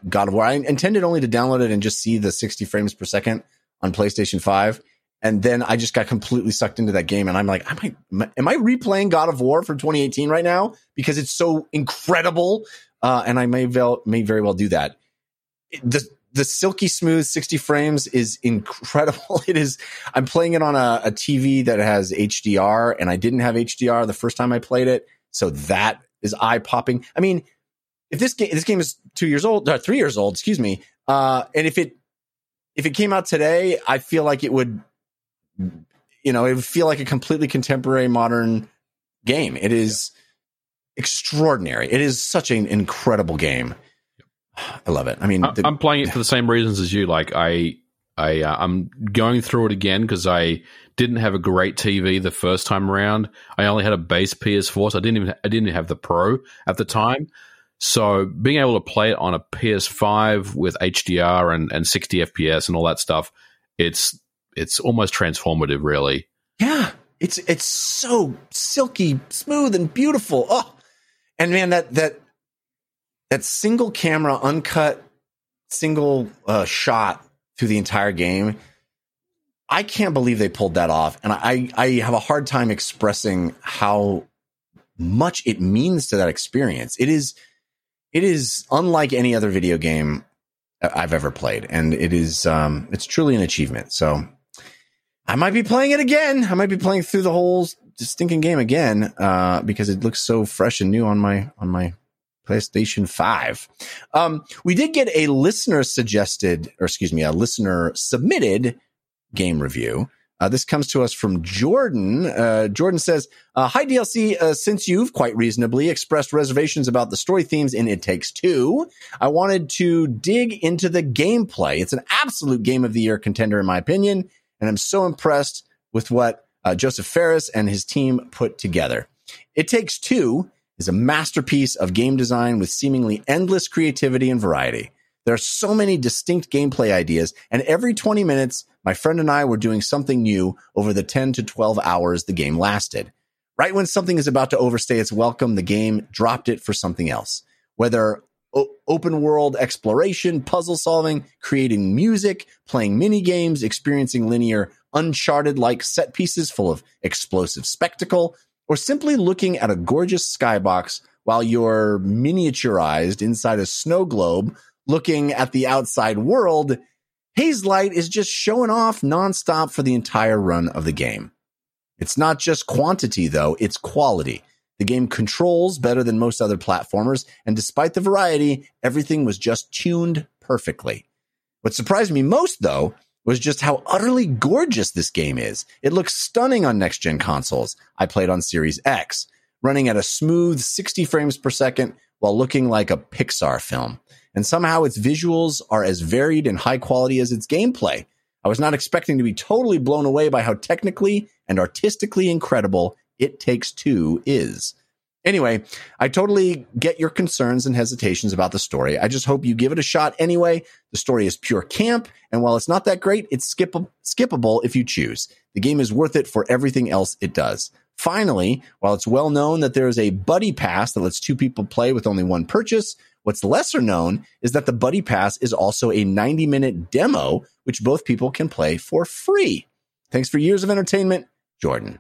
God of War. I intended only to download it and just see the 60 frames per second on PlayStation 5. And then I just got completely sucked into that game. And I'm like, am I, am I replaying God of War for 2018 right now? Because it's so incredible. Uh, and I may, may very well do that. The, the silky smooth 60 frames is incredible. (laughs) It is, I'm playing it on a, a TV that has HDR and I didn't have HDR the first time I played it. So that is eye popping. I mean, if this game, this game is two years old, or three years old, excuse me. Uh, and if it, if it came out today, I feel like it would, you know, it would feel like a completely contemporary modern game. It is extraordinary. It is such an incredible game. (sighs) I love it. I mean, the-
I'm playing it for the same reasons as you. Like I, I, uh, I'm going through it again because I didn't have a great TV the first time around. I only had a base PS4, so I didn't even I didn't have the Pro at the time. So being able to play it on a PS5 with HDR and, and 60 FPS and all that stuff, it's it's almost transformative, really.
Yeah, it's it's so silky, smooth, and beautiful. Oh, and man, that that that single camera, uncut, single uh, shot through the entire game. I can't believe they pulled that off, and I I have a hard time expressing how much it means to that experience. It is it is unlike any other video game I've ever played, and it is um it's truly an achievement. So I might be playing it again. I might be playing through the whole stinking game again uh, because it looks so fresh and new on my on my PlayStation Five. Um, we did get a listener suggested, or excuse me, a listener submitted game review. Uh, this comes to us from Jordan. Uh, Jordan says, uh, "Hi DLC. Uh, since you've quite reasonably expressed reservations about the story themes in It Takes Two, I wanted to dig into the gameplay. It's an absolute game of the year contender, in my opinion, and I'm so impressed with what uh, Josef Fares and his team put together. It Takes Two is a masterpiece of game design with seemingly endless creativity and variety. There are so many distinct gameplay ideas, and every 20 minutes, my friend and I were doing something new over the 10 to 12 hours the game lasted. Right when something is about to overstay its welcome, the game dropped it for something else. Whether o- open world exploration, puzzle solving, creating music, playing mini games, experiencing linear, uncharted like set pieces full of explosive spectacle, or simply looking at a gorgeous skybox while you're miniaturized inside a snow globe looking at the outside world, Hazelight is just showing off nonstop for the entire run of the game. It's not just quantity, though, it's quality. The game controls better than most other platformers, and despite the variety, everything was just tuned perfectly. What surprised me most, though, was just how utterly gorgeous this game is. It looks stunning on next gen consoles. I played on Series X, running at a smooth 60 frames per second while looking like a Pixar film. And somehow its visuals are as varied and high quality as its gameplay. I was not expecting to be totally blown away by how technically and artistically incredible It Takes Two is. Anyway, I totally get your concerns and hesitations about the story. I just hope you give it a shot anyway. The story is pure camp, and while it's not that great, it's skip- skippable if you choose. The game is worth it for everything else it does. Finally, while it's well known that there is a buddy pass that lets two people play with only one purchase, what's lesser known is that the buddy pass is also a 90 minute demo, which both people can play for free. Thanks for years of entertainment, Jordan.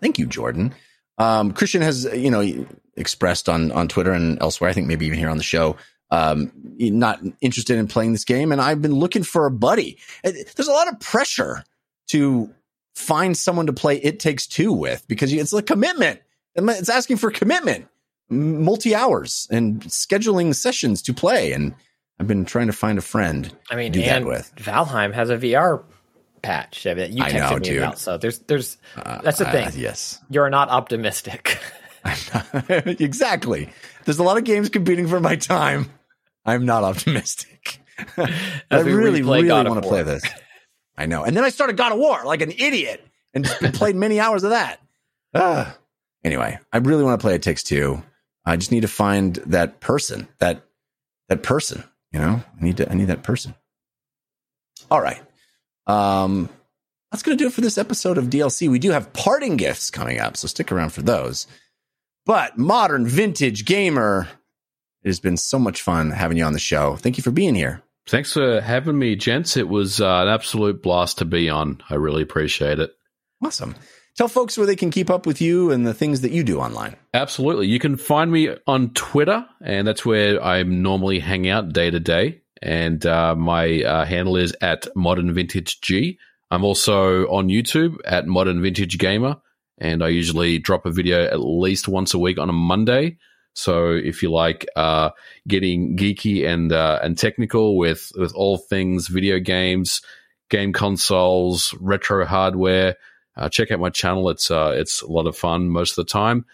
Thank you, Jordan. Um, Christian has, you know, expressed on on Twitter and elsewhere. I think maybe even here on the show, um, not interested in playing this game, and I've been looking for a buddy. There's a lot of pressure to find someone to play It Takes Two with because it's a commitment. It's asking for commitment, multi hours, and scheduling sessions to play. And I've been trying to find a friend.
I mean,
to do that with.
Valheim has a VR patch that you
I
texted
know,
me
dude.
about. So there's, there's, that's the
Uh,
thing.
yes,
You're not optimistic. (laughs) (laughs)
exactly. There's a lot of games competing for my time. I'm not optimistic. (laughs) I really, really want to play this. I know. And then I started God of War like an idiot and played many hours of that. Ah. Anyway, I really want to play It Takes Two. I just need to find that person, that that person. You know, I need to. I need that person. All right. Um, that's going to do it for this episode of DLC. We do have parting gifts coming up, so stick around for those. But modern vintage gamer, it has been so much fun having you on the show. Thank you for being here.
Thanks for having me, gents. It was uh, an absolute blast to be on. I really appreciate it.
Awesome. Tell folks where they can keep up with you and the things that you do online.
Absolutely. You can find me on Twitter, and that's where I normally hang out day to day. And uh, my uh, handle is at Modern Vintage G. I'm also on YouTube at Modern Vintage Gamer, and I usually drop a video at least once a week on a Monday. So if you like uh, getting geeky and uh, and technical with with all things video games, game consoles, retro hardware, uh, check out my channel. It's uh, it's a lot of fun most of the time,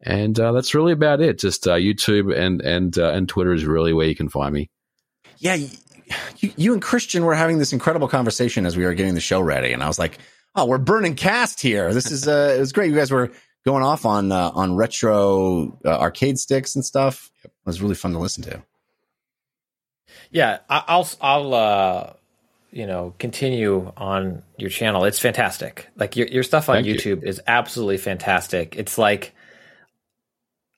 and that's really about it. Just YouTube and and and Twitter is really where you can find me.
Yeah, you, you and Christian were having this incredible conversation as we were getting the show ready, and I was like, "Oh, we're burning cast here. This is uh, it was great. You guys were going off on uh, on retro uh, arcade sticks and stuff. It was really fun to listen to.
Yeah, I- I'll I'll uh, you know continue on your channel. It's fantastic. Like your your stuff on
Thank you.
YouTube is absolutely fantastic. It's like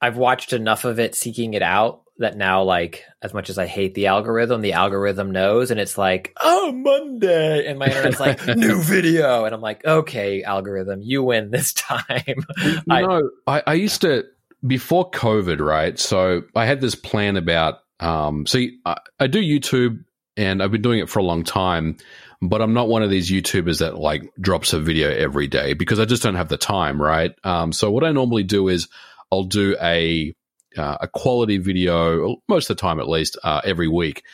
I've watched enough of it, seeking it out. That now, like, as much as I hate the algorithm, the algorithm knows, and it's like, oh, Monday, and my internet's like, (laughs) new video, and I'm like, okay, algorithm, you win this (laughs) time.
You
I-
know, I, I used to before COVID, right? So I had this plan about. Um, see, I, I do YouTube, and I've been doing it for a long time, but I'm not one of these YouTubers that like drops a video every day because I just don't have the time, right? Um, so what I normally do is I'll do a uh, a quality video most of the time, at least uh, every week.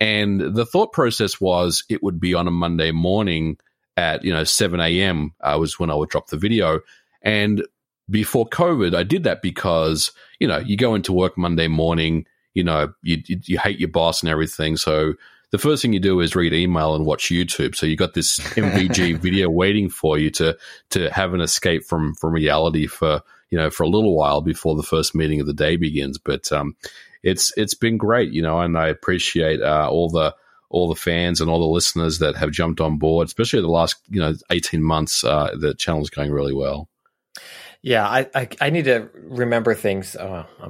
And the thought process was it would be on a Monday morning at you know 7 a.m. Uh, was when I would drop the video. And before COVID, I did that because you know you go into work Monday morning, you know you you, you hate your boss and everything, so the first thing you do is read email and watch YouTube. So you got this (laughs) MVG video waiting for you to to have an escape from from reality for you know for a little while before the first meeting of the day begins. But um, it's it's been great, you know, and I appreciate uh, all the all the fans and all the listeners that have jumped on board, especially the last you know eighteen months. Uh, the channel's going really well.
Yeah, I, I I need to remember things. Oh, I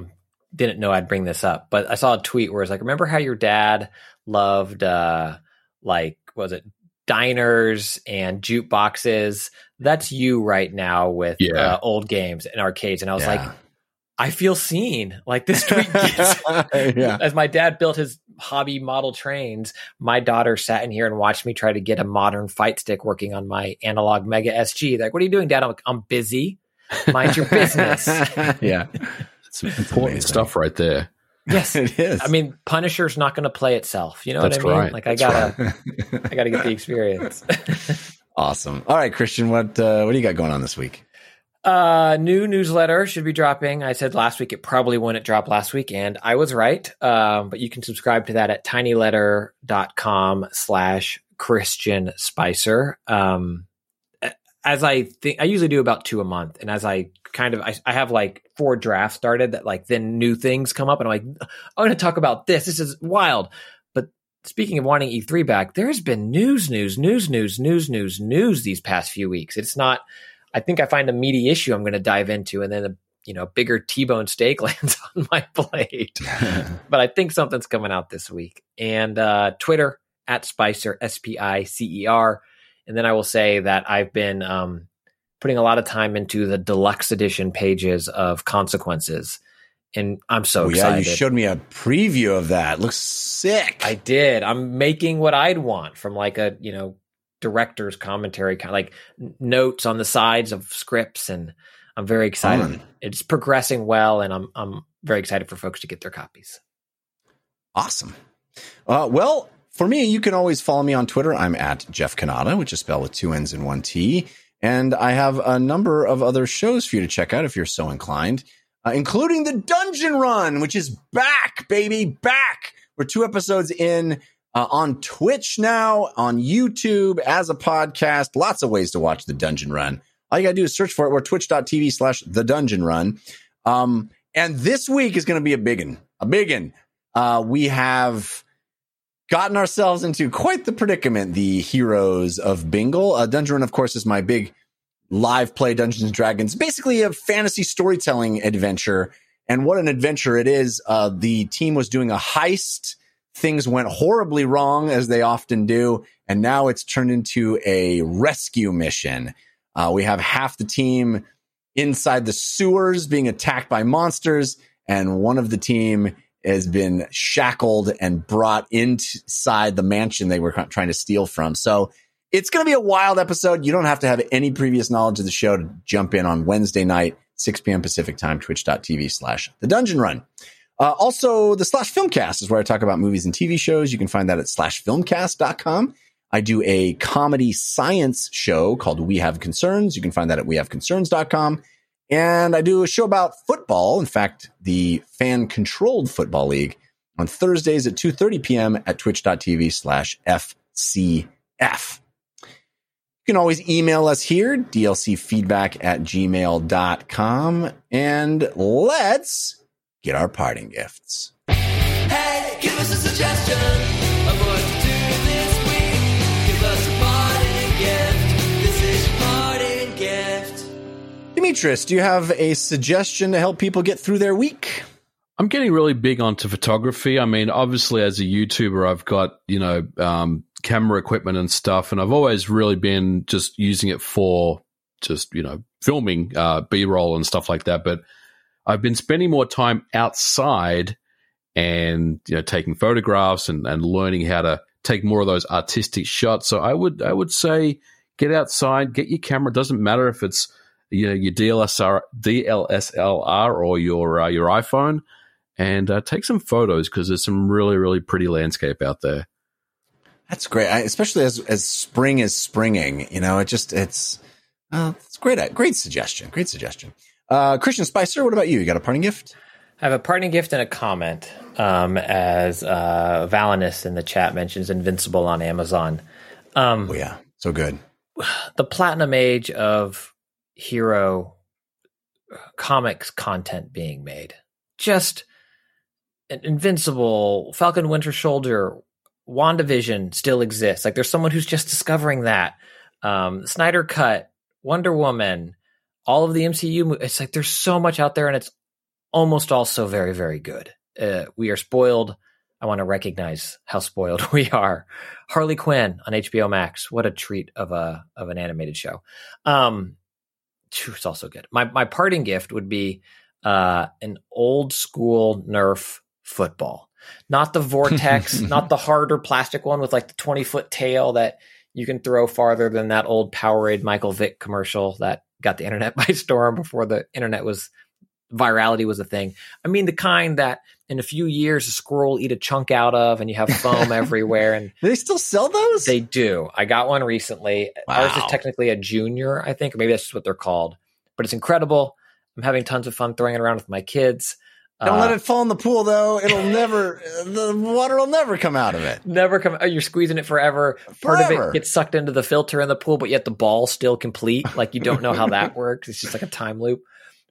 didn't know I'd bring this up, but I saw a tweet where it's like, remember how your dad loved uh like was it diners and jukeboxes? That's you right now with
Yeah.
uh, old games and arcades. And I was
Yeah.
like, I feel seen. Like this tweet (laughs) gets
yeah.
as my dad built his hobby model trains, my daughter sat in here and watched me try to get a modern fight stick working on my analog Mega SG. Like, what are you doing, Dad? I'm like, I'm busy. Mind your business. (laughs)
yeah.
It's important
amazing.
stuff right there.
Yes. (laughs)
It is.
I mean, Punisher's not going to play itself. You know
That's
what I mean?
right.
Like, I gotta, (laughs) I gotta get the experience. (laughs)
awesome. All right, Christian, what uh, what do you got going on this week?
Uh, new newsletter should be dropping. I said last week it probably wouldn't drop last week, and I was right. Um, but you can subscribe to that at tinyletter.com slash Christian Spicer. Um, as I think, I usually do about two a month, and as I kind of, I, I have like four drafts started that like then new things come up, and I'm like, I'm going to talk about this. This is wild. But speaking of wanting E3 back, there's been news, news, news, news, news, news, news these past few weeks. It's not. I think I find a meaty issue I'm going to dive into, and then a you know bigger T-bone steak (laughs) lands on my plate. (laughs) but I think something's coming out this week. And uh, Twitter at Spicer S P I C E R, and then I will say that I've been um, putting a lot of time into the deluxe edition pages of Consequences, and I'm so
Oh, yeah,
excited.
you showed me a preview of that. Looks sick.
I did. I'm making what I'd want from like a you know director's commentary, kind of like notes on the sides of scripts, and I'm very excited.
Fun.
It's progressing well, and I'm I'm very excited for folks to get their copies.
Awesome. Uh, well, for me, you can always follow me on Twitter. I'm at Jeff Cannata, which is spelled with two N's and one T. And I have a number of other shows for you to check out if you're so inclined, uh, including the Dungeon Run, which is back, baby, back. We're two episodes in uh, on Twitch now, on YouTube, as a podcast. Lots of ways to watch the Dungeon Run. All you got to do is search for it. We're twitch.tv slash the Dungeon Run. Um, and this week is going to be a big one, a big one. Uh, we have gotten ourselves into quite the predicament. The heroes of Bingle. Uh, Dungeon Run, of course, is my big live play Dungeons and Dragons, basically a fantasy storytelling adventure. And what an adventure it is. Uh, the team was doing a heist. Things went horribly wrong, as they often do. And now it's turned into a rescue mission. Uh, we have half the team inside the sewers being attacked by monsters, and one of the team has been shackled and brought inside the mansion they were trying to steal from. So it's going to be a wild episode. You don't have to have any previous knowledge of the show to jump in on Wednesday night, 6 p.m. Pacific time, twitch.tv slash the dungeon run. Uh, also, the slash filmcast is where I talk about movies and TV shows. You can find that at slash filmcast.com. I do a comedy science show called We Have Concerns. You can find that at wehaveconcerns.com. And I do a show about football. In fact, the fan controlled football league on Thursdays at 2.30 p.m. at twitch.tv slash FCF. You can always email us here, dlcfeedback at gmail.com. And let's get our parting gifts.
Hey, give us a suggestion Dimitris, do
you have a suggestion to help people get through their week?
I'm getting really big onto photography. I mean, obviously, as a YouTuber, I've got you know um, camera equipment and stuff, and I've always really been just using it for just you know filming uh, B-roll and stuff like that. But I've been spending more time outside and you know taking photographs and, and learning how to take more of those artistic shots. So I would I would say get outside, get your camera. It Doesn't matter if it's you know your DLSR DLSLR or your uh, your iPhone and uh, take some photos because there's some really really pretty landscape out there.
That's great, I, especially as as spring is springing. You know, it just it's uh, it's great. Great suggestion. Great suggestion. Uh, Christian Spicer, what about you? You got a parting gift?
I have a parting gift and a comment. Um, as uh, Valinus in the chat mentions, Invincible on Amazon. Um,
Oh yeah, so good. (sighs)
the platinum age of hero comics content being made. Just an Invincible, Falcon Winter Soldier, WandaVision still exists. Like there's someone who's just discovering that. Um, Snyder Cut, Wonder Woman, all of the MCU. It's like there's so much out there, and it's almost all so very, very good. Uh, we are spoiled. I want to recognize how spoiled (laughs) we are. Harley Quinn on HBO Max. What a treat of a of an animated show. Um, it's also good. My my parting gift would be uh, an old school Nerf football, not the Vortex, (laughs) not the harder plastic one with like the twenty foot tail that you can throw farther than that old Powerade Michael Vick commercial that got the internet (laughs) by storm before the internet was virality was a thing. I mean the kind that in a few years a squirrel will eat a chunk out of and you have foam (laughs) everywhere and
Do they still sell those?
they do. I got one recently. wow. Ours is technically a junior, I think, or maybe that's just what they're called. But it's incredible. I'm having tons of fun throwing it around with my kids.
Don't
Uh,
let it fall in the pool, though. It'll never. the water will never come out of it.
Never come. oh, You're squeezing it forever. Part of it gets sucked into the filter in the pool, but yet the ball's still complete. Like you don't know how that (laughs) works. It's just like a time loop.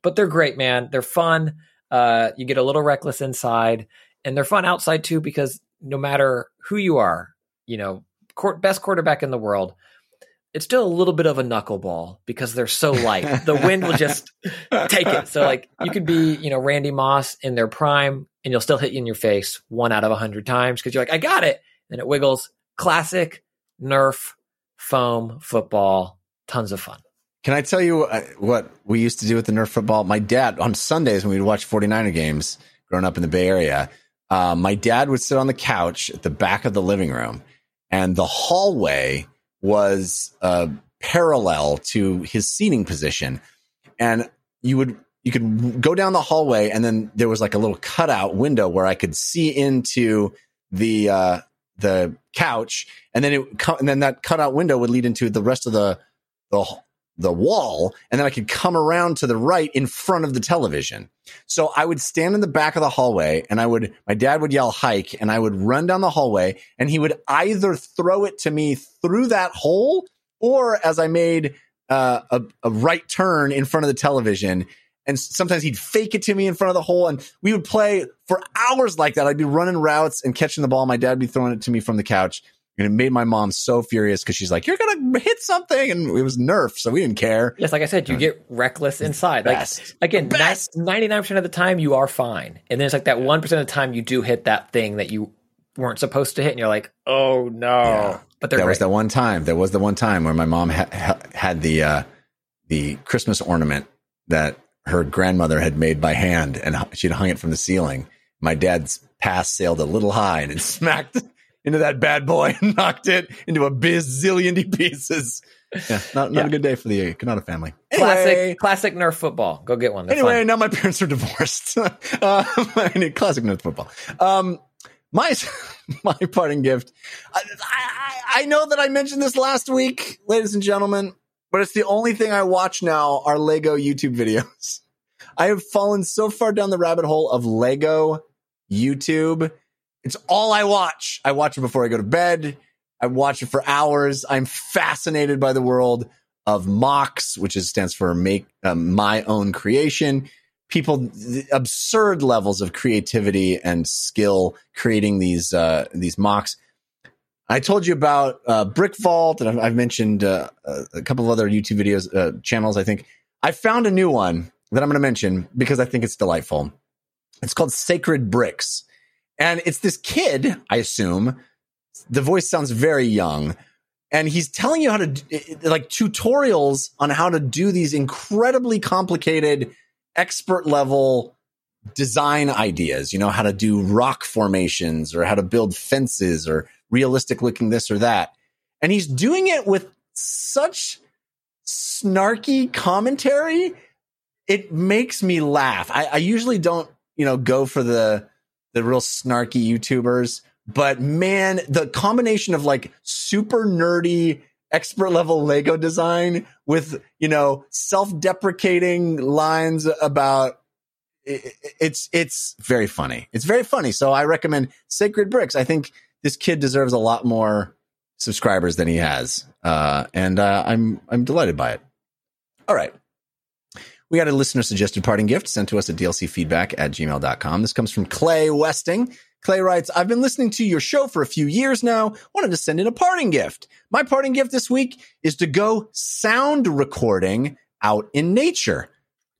But they're great, man. They're fun. Uh, you get a little reckless inside, and they're fun outside too because no matter who you are, you know, court, best quarterback in the world, it's still a little bit of a knuckleball because they're so light. the wind will just take it. So like you could be, you know, Randy Moss in their prime and you'll still hit you in your face one out of a hundred times because you're like, I got it. And it wiggles. Classic Nerf foam football. Tons of fun.
Can I tell you uh, what we used to do with the Nerf football? My dad, on Sundays when we'd watch 49er games growing up in the Bay Area, uh, my dad would sit on the couch at the back of the living room, and the hallway was uh, parallel to his seating position. And you would you could go down the hallway, and then there was like a little cutout window where I could see into the uh, the couch, and then it and then that cutout window would lead into the rest of the the the wall and then I could come around to the right in front of the television. So I would stand in the back of the hallway and I would, my dad would yell hike and I would run down the hallway and he would either throw it to me through that hole or as I made uh, a, a right turn in front of the television. And sometimes he'd fake it to me in front of the hole and we would play for hours like that. I'd be running routes and catching the ball. My dad would be throwing it to me from the couch. And it made my mom so furious because she's like, "You're gonna hit something," and it was Nerf, so we didn't care.
Yes, like I said, you get reckless inside. Like again, ninety nine percent of the time you are fine, and then it's like that one percent of the time you do hit that thing that you weren't supposed to hit, and you're like, oh no.
Yeah.
But
There
great.
was that one time. There was the one time where my mom ha- ha- had the uh, the Christmas ornament that her grandmother had made by hand, and she'd hung it from the ceiling. My dad's pass sailed a little high and it (laughs) smacked into that bad boy and (laughs) knocked it into a bazillion (laughs) pieces. Yeah, not, not
Yeah.
a good day for the Cannata family.
classic
Anyway,
classic Nerf football. Go get one. They're
anyway,
fun.
now my (laughs) parents are divorced. um, I need classic Nerf football. Um, my my parting gift. I, I, I know that I mentioned this last week, ladies and gentlemen, but it's the only thing I watch now are Lego YouTube videos. I have fallen so far down the rabbit hole of Lego YouTube. It's all I watch. I watch it before I go to bed. I watch it for hours. I'm fascinated by the world of MOCs, which is stands for make um, my own creation. People, absurd levels of creativity and skill creating these uh, these MOCs. I told you about uh, Brick Vault, and I've, I've mentioned uh, a couple of other YouTube videos uh, channels. I think I found a new one that I'm going to mention because I think it's delightful. It's called Sacred Bricks, and it's this kid. I assume the voice sounds very young, and he's telling you how to eh, eh, like tutorials on how to do these incredibly complicated, expert level design ideas. You know how to do rock formations or how to build fences or realistic looking this or that, and he's doing it with such snarky commentary. It makes me laugh. I, I usually don't, you know, go for the the real snarky YouTubers, but man, the combination of like super nerdy expert level Lego design with, you know, self-deprecating lines about it's it's very funny. It's very funny. So I recommend Sacred Bricks. I think this kid deserves a lot more subscribers than he has. Uh, and uh, I'm I'm delighted by it. All right. We got a listener suggested parting gift sent to us at dlcfeedback at gmail.com. This comes from Clay Westing. Clay writes, I've been listening to your show for a few years now. Wanted to send in a parting gift. My parting gift this week is to go sound recording out in nature.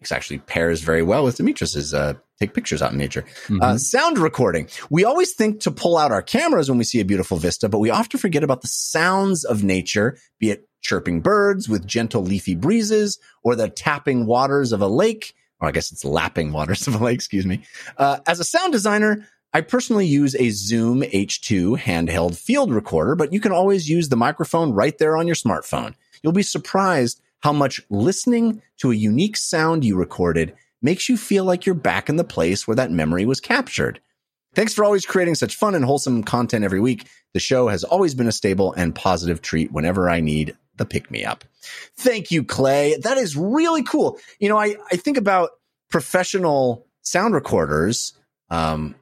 This actually pairs very well with Dimitris's uh, take pictures out in nature. Uh, sound recording. We always think to pull out our cameras when we see a beautiful vista, but we often forget about the sounds of nature, be it chirping birds with gentle leafy breezes or the tapping waters of a lake. Or I guess it's lapping waters of a lake, excuse me. Uh, as a sound designer, I personally use a Zoom H2 handheld field recorder, but you can always use the microphone right there on your smartphone. You'll be surprised how much listening to a unique sound you recorded makes you feel like you're back in the place where that memory was captured. Thanks for always creating such fun and wholesome content every week. The show has always been a stable and positive treat whenever I need the pick me up. Thank you, Clay. That is really cool. You know, I, I think about professional sound recorders, um,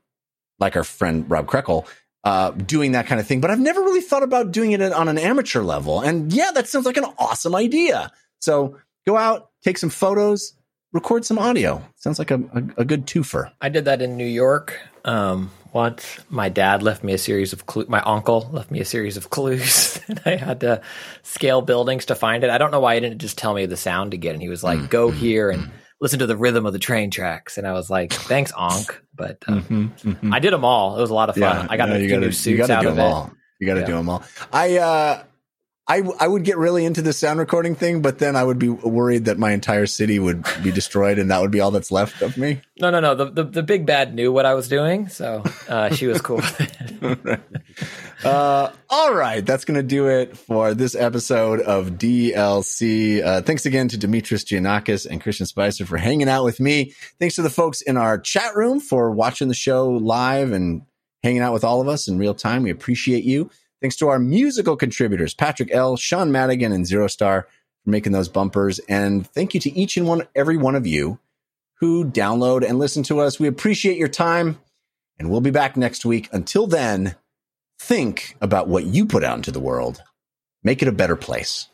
like our friend Rob Krekel, uh, doing that kind of thing, but I've never really thought about doing it on an amateur level. And yeah, that sounds like an awesome idea. So go out, take some photos, record some audio. Sounds like a, a, a good twofer.
I did that in New York. Um, once my dad left me a series of clues. My uncle left me a series of clues, (laughs) and I had to scale buildings to find it. I don't know why he didn't just tell me the sound again. And he was like, "Go here and listen to the rhythm of the train tracks." And I was like, "Thanks, Onk." But um, I did them all. It was a lot of fun. I got
no,
a few
gotta,
new
you
suits out
do
of
them
it.
all. You got to
Yeah.
do them all. I, uh, I, I would get really into the sound recording thing, but then I would be worried that my entire city would be destroyed and that would be all that's left of me.
No, no, no. The, the the big bad knew what I was doing, so uh, she was cool with it. (laughs)
Uh, all right, that's going to do it for this episode of DLC. Uh, thanks again to Dimitris Giannakis and Christian Spicer for hanging out with me. Thanks to the folks in our chat room for watching the show live and hanging out with all of us in real time. We appreciate you. Thanks to our musical contributors, Patrick L., Sean Madigan, and Zero Star for making those bumpers. And thank you to each and one, every one of you who download and listen to us. We appreciate your time and we'll be back next week. Until then, think about what you put out into the world. Make it a better place.